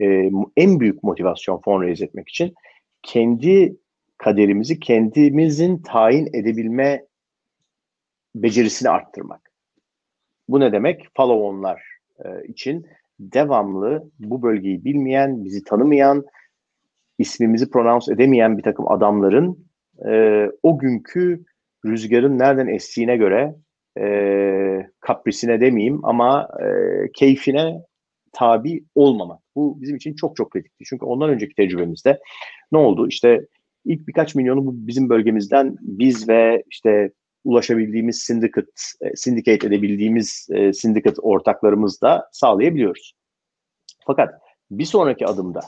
e, en büyük motivasyon fundraise etmek için kendi kaderimizi kendimizin tayin edebilme becerisini arttırmak. Bu ne demek? Follow-on'lar e, için devamlı bu bölgeyi bilmeyen, bizi tanımayan, ismimizi pronounce edemeyen bir takım adamların e, o günkü rüzgarın nereden estiğine göre e, kaprisine demeyeyim ama e, keyfine tabi olmamak. Bu bizim için çok çok kritikti. Çünkü ondan önceki tecrübemizde ne oldu? İşte ilk birkaç milyonu bu bizim bölgemizden biz ve işte ulaşabildiğimiz syndicate, e, syndicate edebildiğimiz e, syndicate ortaklarımız da sağlayabiliyoruz. Fakat bir sonraki adımda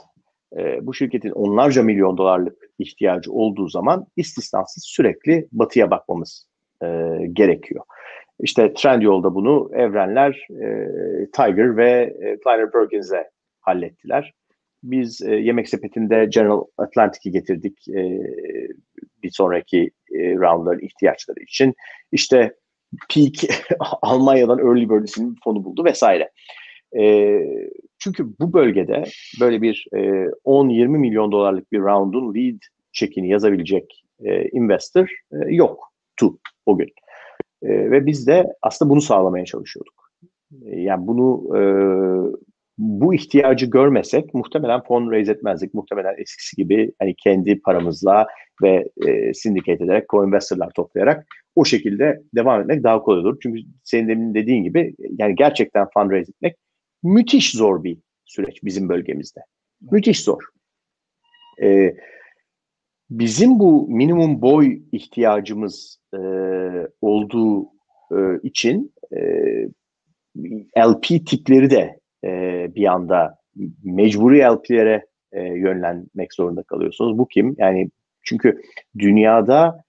e, bu şirketin onlarca milyon dolarlık ihtiyacı olduğu zaman istisnasız sürekli batıya bakmamız e, gerekiyor. İşte Trendyol'da bunu Evrenler, e, Tiger ve e, Kleiner Perkins'e hallettiler. Biz yemek sepetinde General Atlantic'i getirdik bir sonraki e, roundların ihtiyaçları için. İşte Peak Almanya'dan Early Bird isimli bir fonu buldu vesaire. E, çünkü bu bölgede böyle bir e, 10-20 milyon dolarlık bir round'un lead çekini yazabilecek e, investor e, yoktu o gün. E, ve biz de aslında bunu sağlamaya çalışıyorduk. E, yani bunu e, bu ihtiyacı görmesek muhtemelen fon raise etmezdik. Muhtemelen eskisi gibi hani kendi paramızla ve e, syndicate ederek, co-investorlar toplayarak o şekilde devam etmek daha kolay olur. Çünkü senin demin dediğin gibi yani gerçekten fundraise etmek müthiş zor bir süreç bizim bölgemizde. Müthiş zor. Ee, bizim bu minimum boy ihtiyacımız e, olduğu e, için e, LP tipleri de e, bir anda mecburi LP'lere e, yönlenmek zorunda kalıyorsunuz. Bu kim? Yani çünkü dünyada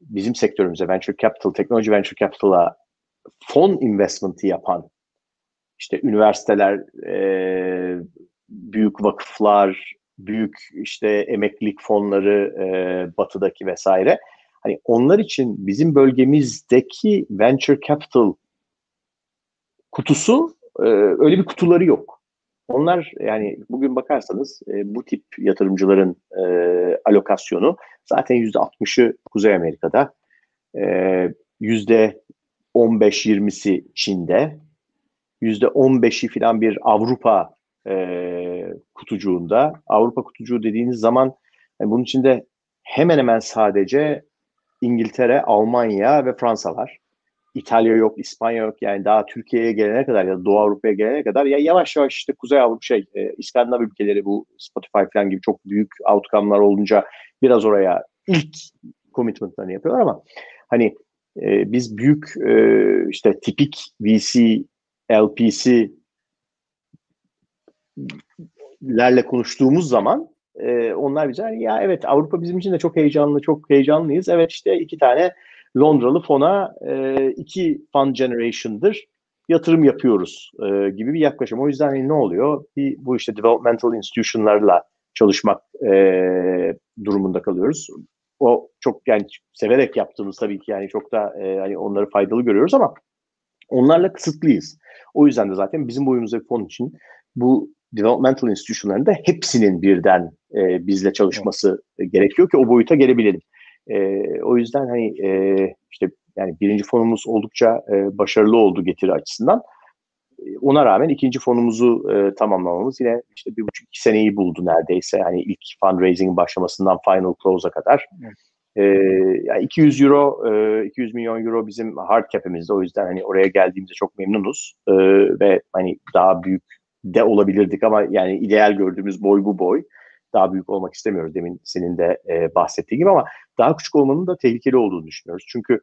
bizim sektörümüze venture capital, teknoloji venture capital'a fon investment'ı yapan işte üniversiteler, e, büyük vakıflar, büyük işte emeklilik fonları e, batıdaki vesaire. Hani onlar için bizim bölgemizdeki venture capital kutusu e, öyle bir kutuları yok. Onlar yani bugün bakarsanız e, bu tip yatırımcıların e, alokasyonu zaten yüzde 60'ı Kuzey Amerika'da, yüzde 15-20'si Çin'de, yüzde 15'i falan bir Avrupa e, kutucuğunda. Avrupa kutucuğu dediğiniz zaman yani bunun içinde hemen hemen sadece İngiltere, Almanya ve Fransa var. İtalya yok, İspanya yok. Yani daha Türkiye'ye gelene kadar ya da Doğu Avrupa'ya gelene kadar ya yavaş yavaş işte Kuzey Avrupa şey e, İskandinav ülkeleri bu Spotify falan gibi çok büyük outcome'lar olunca biraz oraya ilk commitment'larını yapıyorlar ama hani e, biz büyük e, işte tipik VC, LPC lerle konuştuğumuz zaman e, onlar bize ya evet Avrupa bizim için de çok heyecanlı, çok heyecanlıyız. Evet işte iki tane Londralı fona e, iki fund generation'dır yatırım yapıyoruz e, gibi bir yaklaşım. O yüzden hani ne oluyor? Bir, bu işte developmental institution'larla çalışmak e, durumunda kalıyoruz. O çok yani severek yaptığımız tabii ki yani çok da e, hani onları faydalı görüyoruz ama onlarla kısıtlıyız. O yüzden de zaten bizim boyumuzdaki fon için bu developmental institution'ların da hepsinin birden e, bizle çalışması evet. gerekiyor ki o boyuta gelebilelim. E, o yüzden hani e, işte yani birinci fonumuz oldukça e, başarılı oldu getiri açısından. Ona rağmen ikinci fonumuzu e, tamamlamamız yine işte bir buçuk iki seneyi buldu neredeyse. Yani ilk fundraising başlamasından final close'a kadar. Evet. E, yani 200 euro, e, 200 milyon euro bizim hard cap'imizde. O yüzden hani oraya geldiğimizde çok memnunuz. E, ve hani daha büyük de olabilirdik ama yani ideal gördüğümüz boy bu boy. Daha büyük olmak istemiyoruz demin senin de e, bahsettiğin gibi ama daha küçük olmanın da tehlikeli olduğunu düşünüyoruz. Çünkü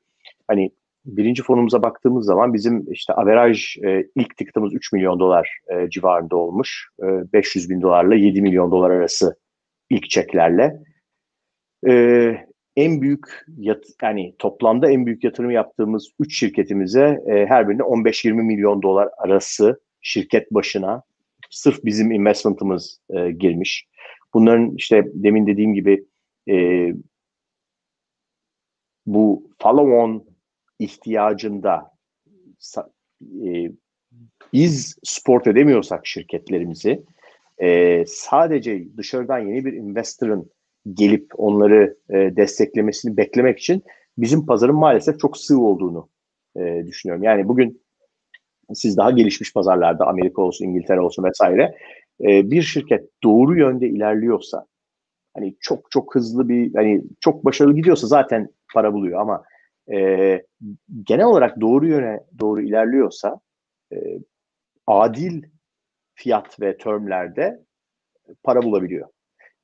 hani birinci fonumuza baktığımız zaman bizim işte averaj e, ilk ticket'ımız 3 milyon dolar e, civarında olmuş. E, 500 bin dolarla 7 milyon dolar arası ilk çeklerle. E, en büyük yat, yani toplamda en büyük yatırım yaptığımız 3 şirketimize e, her birine 15-20 milyon dolar arası şirket başına sırf bizim investment'ımız e, girmiş. Bunların işte demin dediğim gibi e, bu follow-on ihtiyacında e, biz sport edemiyorsak şirketlerimizi e, sadece dışarıdan yeni bir investor'ın gelip onları e, desteklemesini beklemek için bizim pazarın maalesef çok sığ olduğunu e, düşünüyorum. Yani bugün siz daha gelişmiş pazarlarda Amerika olsun, İngiltere olsun vesaire e, bir şirket doğru yönde ilerliyorsa hani çok çok hızlı bir hani çok başarılı gidiyorsa zaten para buluyor ama e, genel olarak doğru yöne doğru ilerliyorsa e, adil fiyat ve termlerde para bulabiliyor.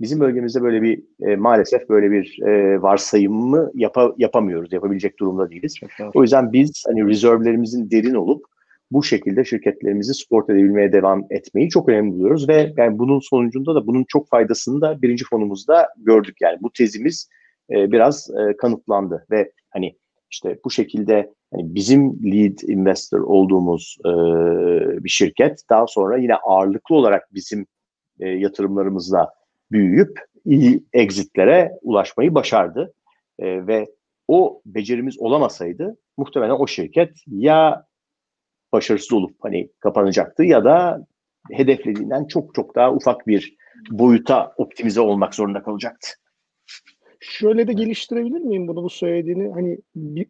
Bizim bölgemizde böyle bir e, maalesef böyle bir e, varsayımı yapa, yapamıyoruz, yapabilecek durumda değiliz. O yüzden biz hani rezervlerimizin derin olup bu şekilde şirketlerimizi sport edebilmeye devam etmeyi çok önemli buluyoruz. Ve yani bunun sonucunda da bunun çok faydasını da birinci fonumuzda gördük. Yani bu tezimiz e, biraz e, kanıtlandı. Ve hani işte bu şekilde hani bizim lead investor olduğumuz e, bir şirket daha sonra yine ağırlıklı olarak bizim e, yatırımlarımızla büyüyüp iyi exitlere ulaşmayı başardı. E, ve o becerimiz olamasaydı muhtemelen o şirket ya başarısız olup hani kapanacaktı ya da hedeflediğinden çok çok daha ufak bir boyuta optimize olmak zorunda kalacaktı. Şöyle de geliştirebilir miyim bunu bu söylediğini? Hani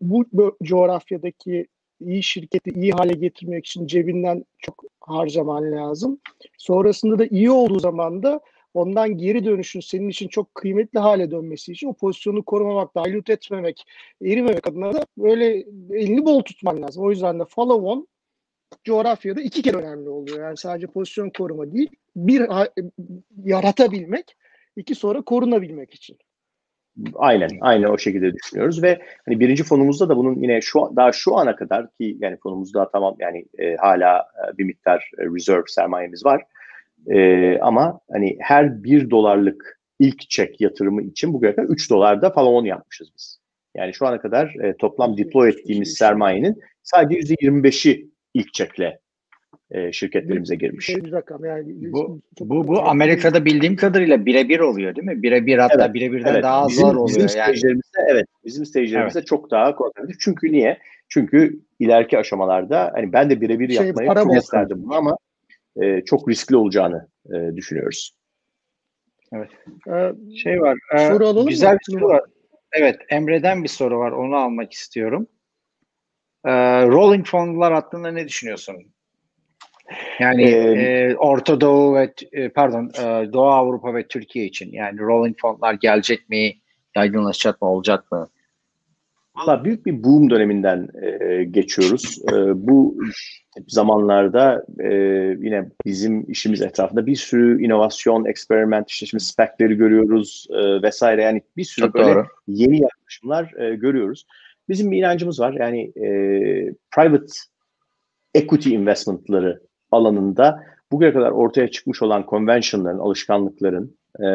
bu, bu coğrafyadaki iyi şirketi iyi hale getirmek için cebinden çok harcaman lazım. Sonrasında da iyi olduğu zaman da ondan geri dönüşün senin için çok kıymetli hale dönmesi için o pozisyonu korumamak, dilute etmemek, erimemek adına da böyle elini bol tutman lazım. O yüzden de follow on coğrafyada iki kere önemli oluyor. Yani sadece pozisyon koruma değil, bir yaratabilmek, iki sonra korunabilmek için. Aynen, aynen o şekilde düşünüyoruz ve hani birinci fonumuzda da bunun yine şu daha şu ana kadar ki yani fonumuzda tamam yani e, hala e, bir miktar e, reserve sermayemiz var. E, ama hani her bir dolarlık ilk çek yatırımı için bugüne kadar 3 dolarda falan yapmışız biz. Yani şu ana kadar e, toplam deploy ettiğimiz sermayenin sadece %25'i ilk çekle e, şirketlerimize girmiş. Bir rakam yani. Bu, bu, bu Amerika'da bildiğim kadarıyla birebir oluyor değil mi? Birebir hatta evet, birebirden evet. daha bizim, zor oluyor. Bizim yani. stajyerimizde evet bizim stajyerimizde evet. çok daha konservatif. Çünkü niye? Çünkü ileriki aşamalarda hani ben de birebir şey, yapmayı çok isterdim bunu ama e, çok riskli olacağını e, düşünüyoruz. Evet. Ee, şey var. E, soru alalım güzel mı? bir soru var. Evet, Emre'den bir soru var. Onu almak istiyorum. Ee, rolling fonlar hakkında ne düşünüyorsun? Yani ee, e, Orta Doğu ve e, pardon e, Doğu Avrupa ve Türkiye için yani rolling fonlar gelecek mi? Yaygınlaşacak mı? Olacak mı? Valla büyük bir boom döneminden e, geçiyoruz. E, bu zamanlarda e, yine bizim işimiz etrafında bir sürü inovasyon, experiment, işte şimdi spec'leri görüyoruz e, vesaire. Yani bir sürü Çok böyle doğru. yeni yaklaşımlar e, görüyoruz. Bizim bir inancımız var. Yani e, private equity investment'ları alanında bugüne kadar ortaya çıkmış olan convention'ların, alışkanlıkların e,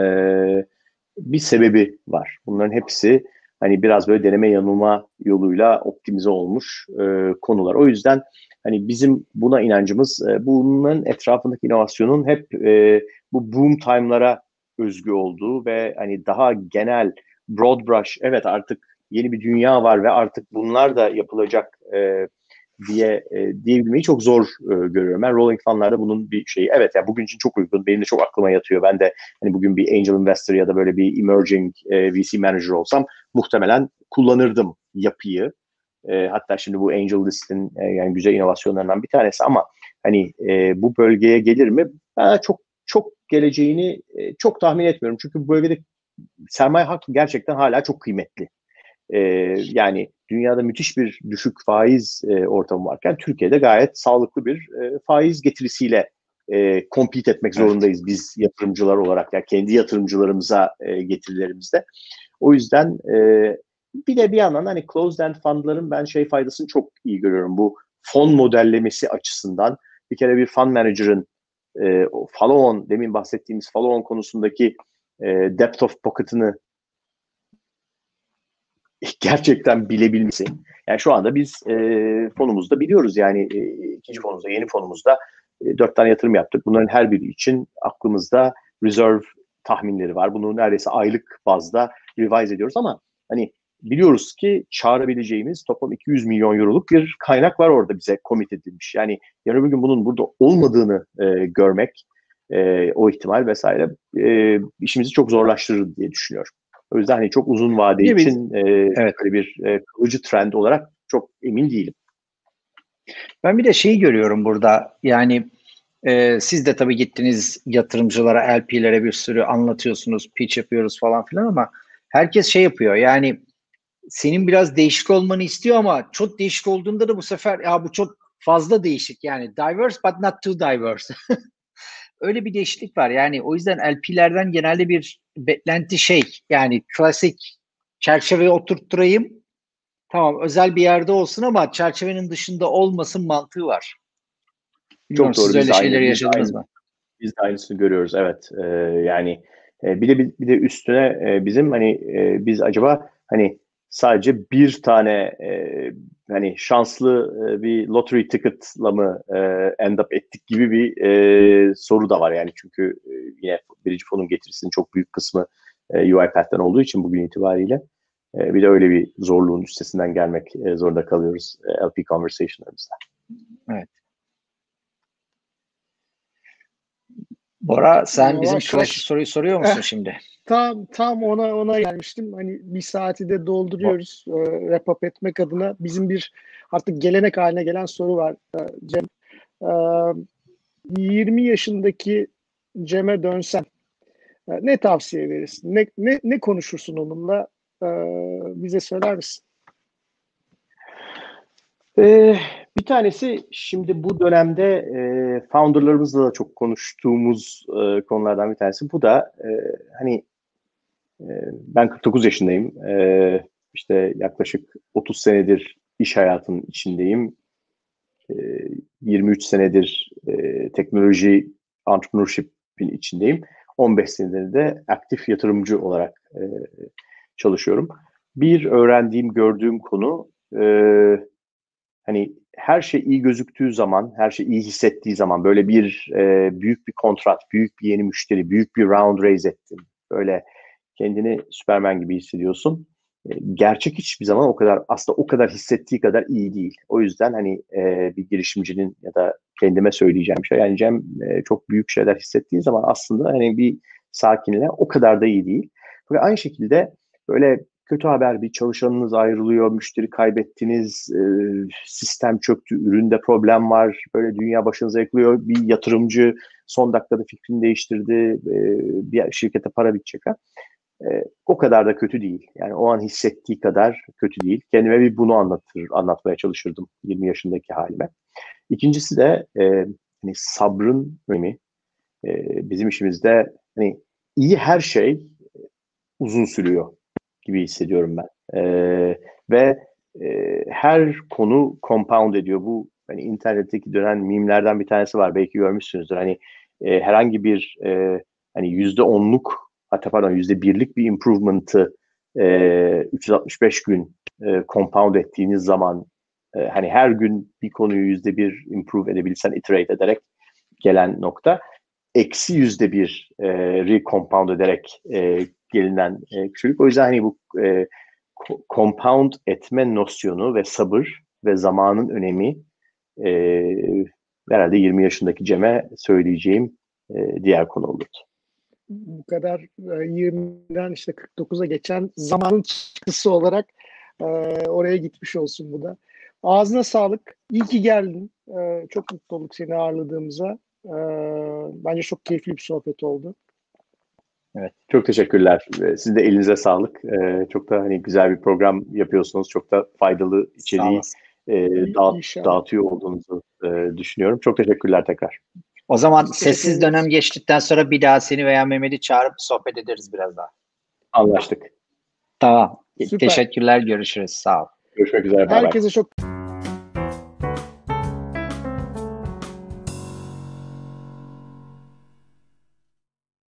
bir sebebi var. Bunların hepsi hani biraz böyle deneme yanılma yoluyla optimize olmuş e, konular. O yüzden hani bizim buna inancımız e, bunların etrafındaki inovasyonun hep e, bu boom time'lara özgü olduğu ve hani daha genel broad brush evet artık yeni bir dünya var ve artık bunlar da yapılacak e, diye e, diyebilmeyi çok zor e, görüyorum. Ben Rolling Fun'larda bunun bir şeyi. Evet ya yani bugün için çok uygun. Benim de çok aklıma yatıyor. Ben de hani bugün bir angel investor ya da böyle bir emerging e, VC manager olsam muhtemelen kullanırdım yapıyı. E, hatta şimdi bu Angel List'in e, yani güzel inovasyonlarından bir tanesi ama hani e, bu bölgeye gelir mi? Ben çok çok geleceğini e, çok tahmin etmiyorum. Çünkü bu bölgede sermaye hakkı gerçekten hala çok kıymetli. E, yani dünyada müthiş bir düşük faiz e, ortamı varken Türkiye'de gayet sağlıklı bir e, faiz getirisiyle e, compete etmek zorundayız evet. biz yatırımcılar olarak. Yani kendi yatırımcılarımıza e, getirilerimizde. O yüzden e, bir de bir yandan hani closed end fundların ben şey faydasını çok iyi görüyorum. Bu fon modellemesi açısından bir kere bir fund manager'ın e, follow on demin bahsettiğimiz follow on konusundaki e, depth of pocket'ını gerçekten bilebilmesi. Yani şu anda biz e, fonumuzda biliyoruz yani e, ikinci fonumuzda, yeni fonumuzda e, dört tane yatırım yaptık. Bunların her biri için aklımızda reserve tahminleri var. Bunu neredeyse aylık bazda revise ediyoruz ama hani biliyoruz ki çağırabileceğimiz toplam 200 milyon euroluk bir kaynak var orada bize komit edilmiş. Yani yarın bir gün bunun burada olmadığını e, görmek, e, o ihtimal vesaire e, işimizi çok zorlaştırır diye düşünüyorum. O yüzden hani çok uzun vade Değil için e, evet. böyle bir e, kalıcı trend olarak çok emin değilim. Ben bir de şeyi görüyorum burada. Yani e, siz de tabii gittiniz yatırımcılara, LP'lere bir sürü anlatıyorsunuz, pitch yapıyoruz falan filan ama herkes şey yapıyor. Yani senin biraz değişik olmanı istiyor ama çok değişik olduğunda da bu sefer ya bu çok fazla değişik yani diverse but not too diverse. Öyle bir değişiklik var. Yani o yüzden LP'lerden genelde bir beklenti şey yani klasik çerçeveye oturtturayım. Tamam özel bir yerde olsun ama çerçevenin dışında olmasın mantığı var. Bilmiyorum, Çok doğru. Siz öyle şeyleri yaşadınız mı? Biz de aynısını görüyoruz evet. Ee, yani e, bir de bir, bir de üstüne e, bizim hani e, biz acaba hani sadece bir tane e, hani şanslı e, bir lottery ticket'la mı e, end up ettik gibi bir e, soru da var yani çünkü yine birinci fonun getirisinin çok büyük kısmı e, UiPath'ten olduğu için bugün itibariyle bir de öyle bir zorluğun üstesinden gelmek zorunda kalıyoruz e, LP conversation'larımızda. Evet. Bora sen Yavaş bizim klasik soruyu soruyor musun Eh. şimdi? Tam tam ona ona gelmiştim. Hani bir saati de dolduruyoruz e, wrap up etmek adına. Bizim bir artık gelenek haline gelen soru var e, Cem. E, 20 yaşındaki Cem'e dönsen e, ne tavsiye verirsin? Ne, ne, ne konuşursun onunla? E, bize söyler misin? Ee, bir tanesi şimdi bu dönemde e, founderlarımızla da çok konuştuğumuz e, konulardan bir tanesi. Bu da e, hani e, ben 49 yaşındayım. E, işte yaklaşık 30 senedir iş hayatının içindeyim. E, 23 senedir e, teknoloji entrepreneurship'in içindeyim. 15 senedir de aktif yatırımcı olarak e, çalışıyorum. Bir öğrendiğim, gördüğüm konu e, hani her şey iyi gözüktüğü zaman, her şey iyi hissettiği zaman böyle bir e, büyük bir kontrat, büyük bir yeni müşteri, büyük bir round raise ettin. Böyle kendini Superman gibi hissediyorsun. E, gerçek hiçbir zaman o kadar aslında o kadar hissettiği kadar iyi değil. O yüzden hani e, bir girişimcinin ya da kendime söyleyeceğim şey yani Cem e, çok büyük şeyler hissettiği zaman aslında hani bir sakinle o kadar da iyi değil. Ve aynı şekilde böyle kötü haber bir çalışanınız ayrılıyor, müşteri kaybettiniz, e, sistem çöktü, üründe problem var, böyle dünya başınıza yıkılıyor, bir yatırımcı son dakikada fikrini değiştirdi, e, bir şirkete para bitecek ha. E, o kadar da kötü değil. Yani o an hissettiği kadar kötü değil. Kendime bir bunu anlatır, anlatmaya çalışırdım 20 yaşındaki halime. İkincisi de e, hani sabrın önemi. E, bizim işimizde hani iyi her şey uzun sürüyor gibi hissediyorum ben. Ee, ve e, her konu compound ediyor. Bu hani internetteki dönen mimlerden bir tanesi var. Belki görmüşsünüzdür. Hani e, herhangi bir e, hani yüzde onluk hatta pardon yüzde birlik bir improvement'ı e, 365 gün e, compound ettiğiniz zaman e, hani her gün bir konuyu yüzde bir improve edebilsen iterate ederek gelen nokta eksi yüzde bir e, recompound ederek e, gelinen e, küçülük. O yüzden hani bu e, compound etme nosyonu ve sabır ve zamanın önemi e, herhalde 20 yaşındaki Cem'e söyleyeceğim e, diğer konu olurdu. Bu kadar e, 20'den işte 49'a geçen zamanın çıktısı olarak e, oraya gitmiş olsun bu da. Ağzına sağlık. İyi ki geldin. E, çok mutlu olduk seni ağırladığımıza. E, bence çok keyifli bir sohbet oldu. Evet. Çok teşekkürler. Sizin de elinize sağlık. Ee, çok da hani güzel bir program yapıyorsunuz. Çok da faydalı içeriği e, dağıt, dağıtıyor olduğunuzu e, düşünüyorum. Çok teşekkürler tekrar. O zaman sessiz dönem geçtikten sonra bir daha seni veya Mehmet'i çağırıp sohbet ederiz biraz daha. Anlaştık. Tamam. Süper. Teşekkürler. Görüşürüz. Sağ ol. Görüşmek üzere. Herkese çok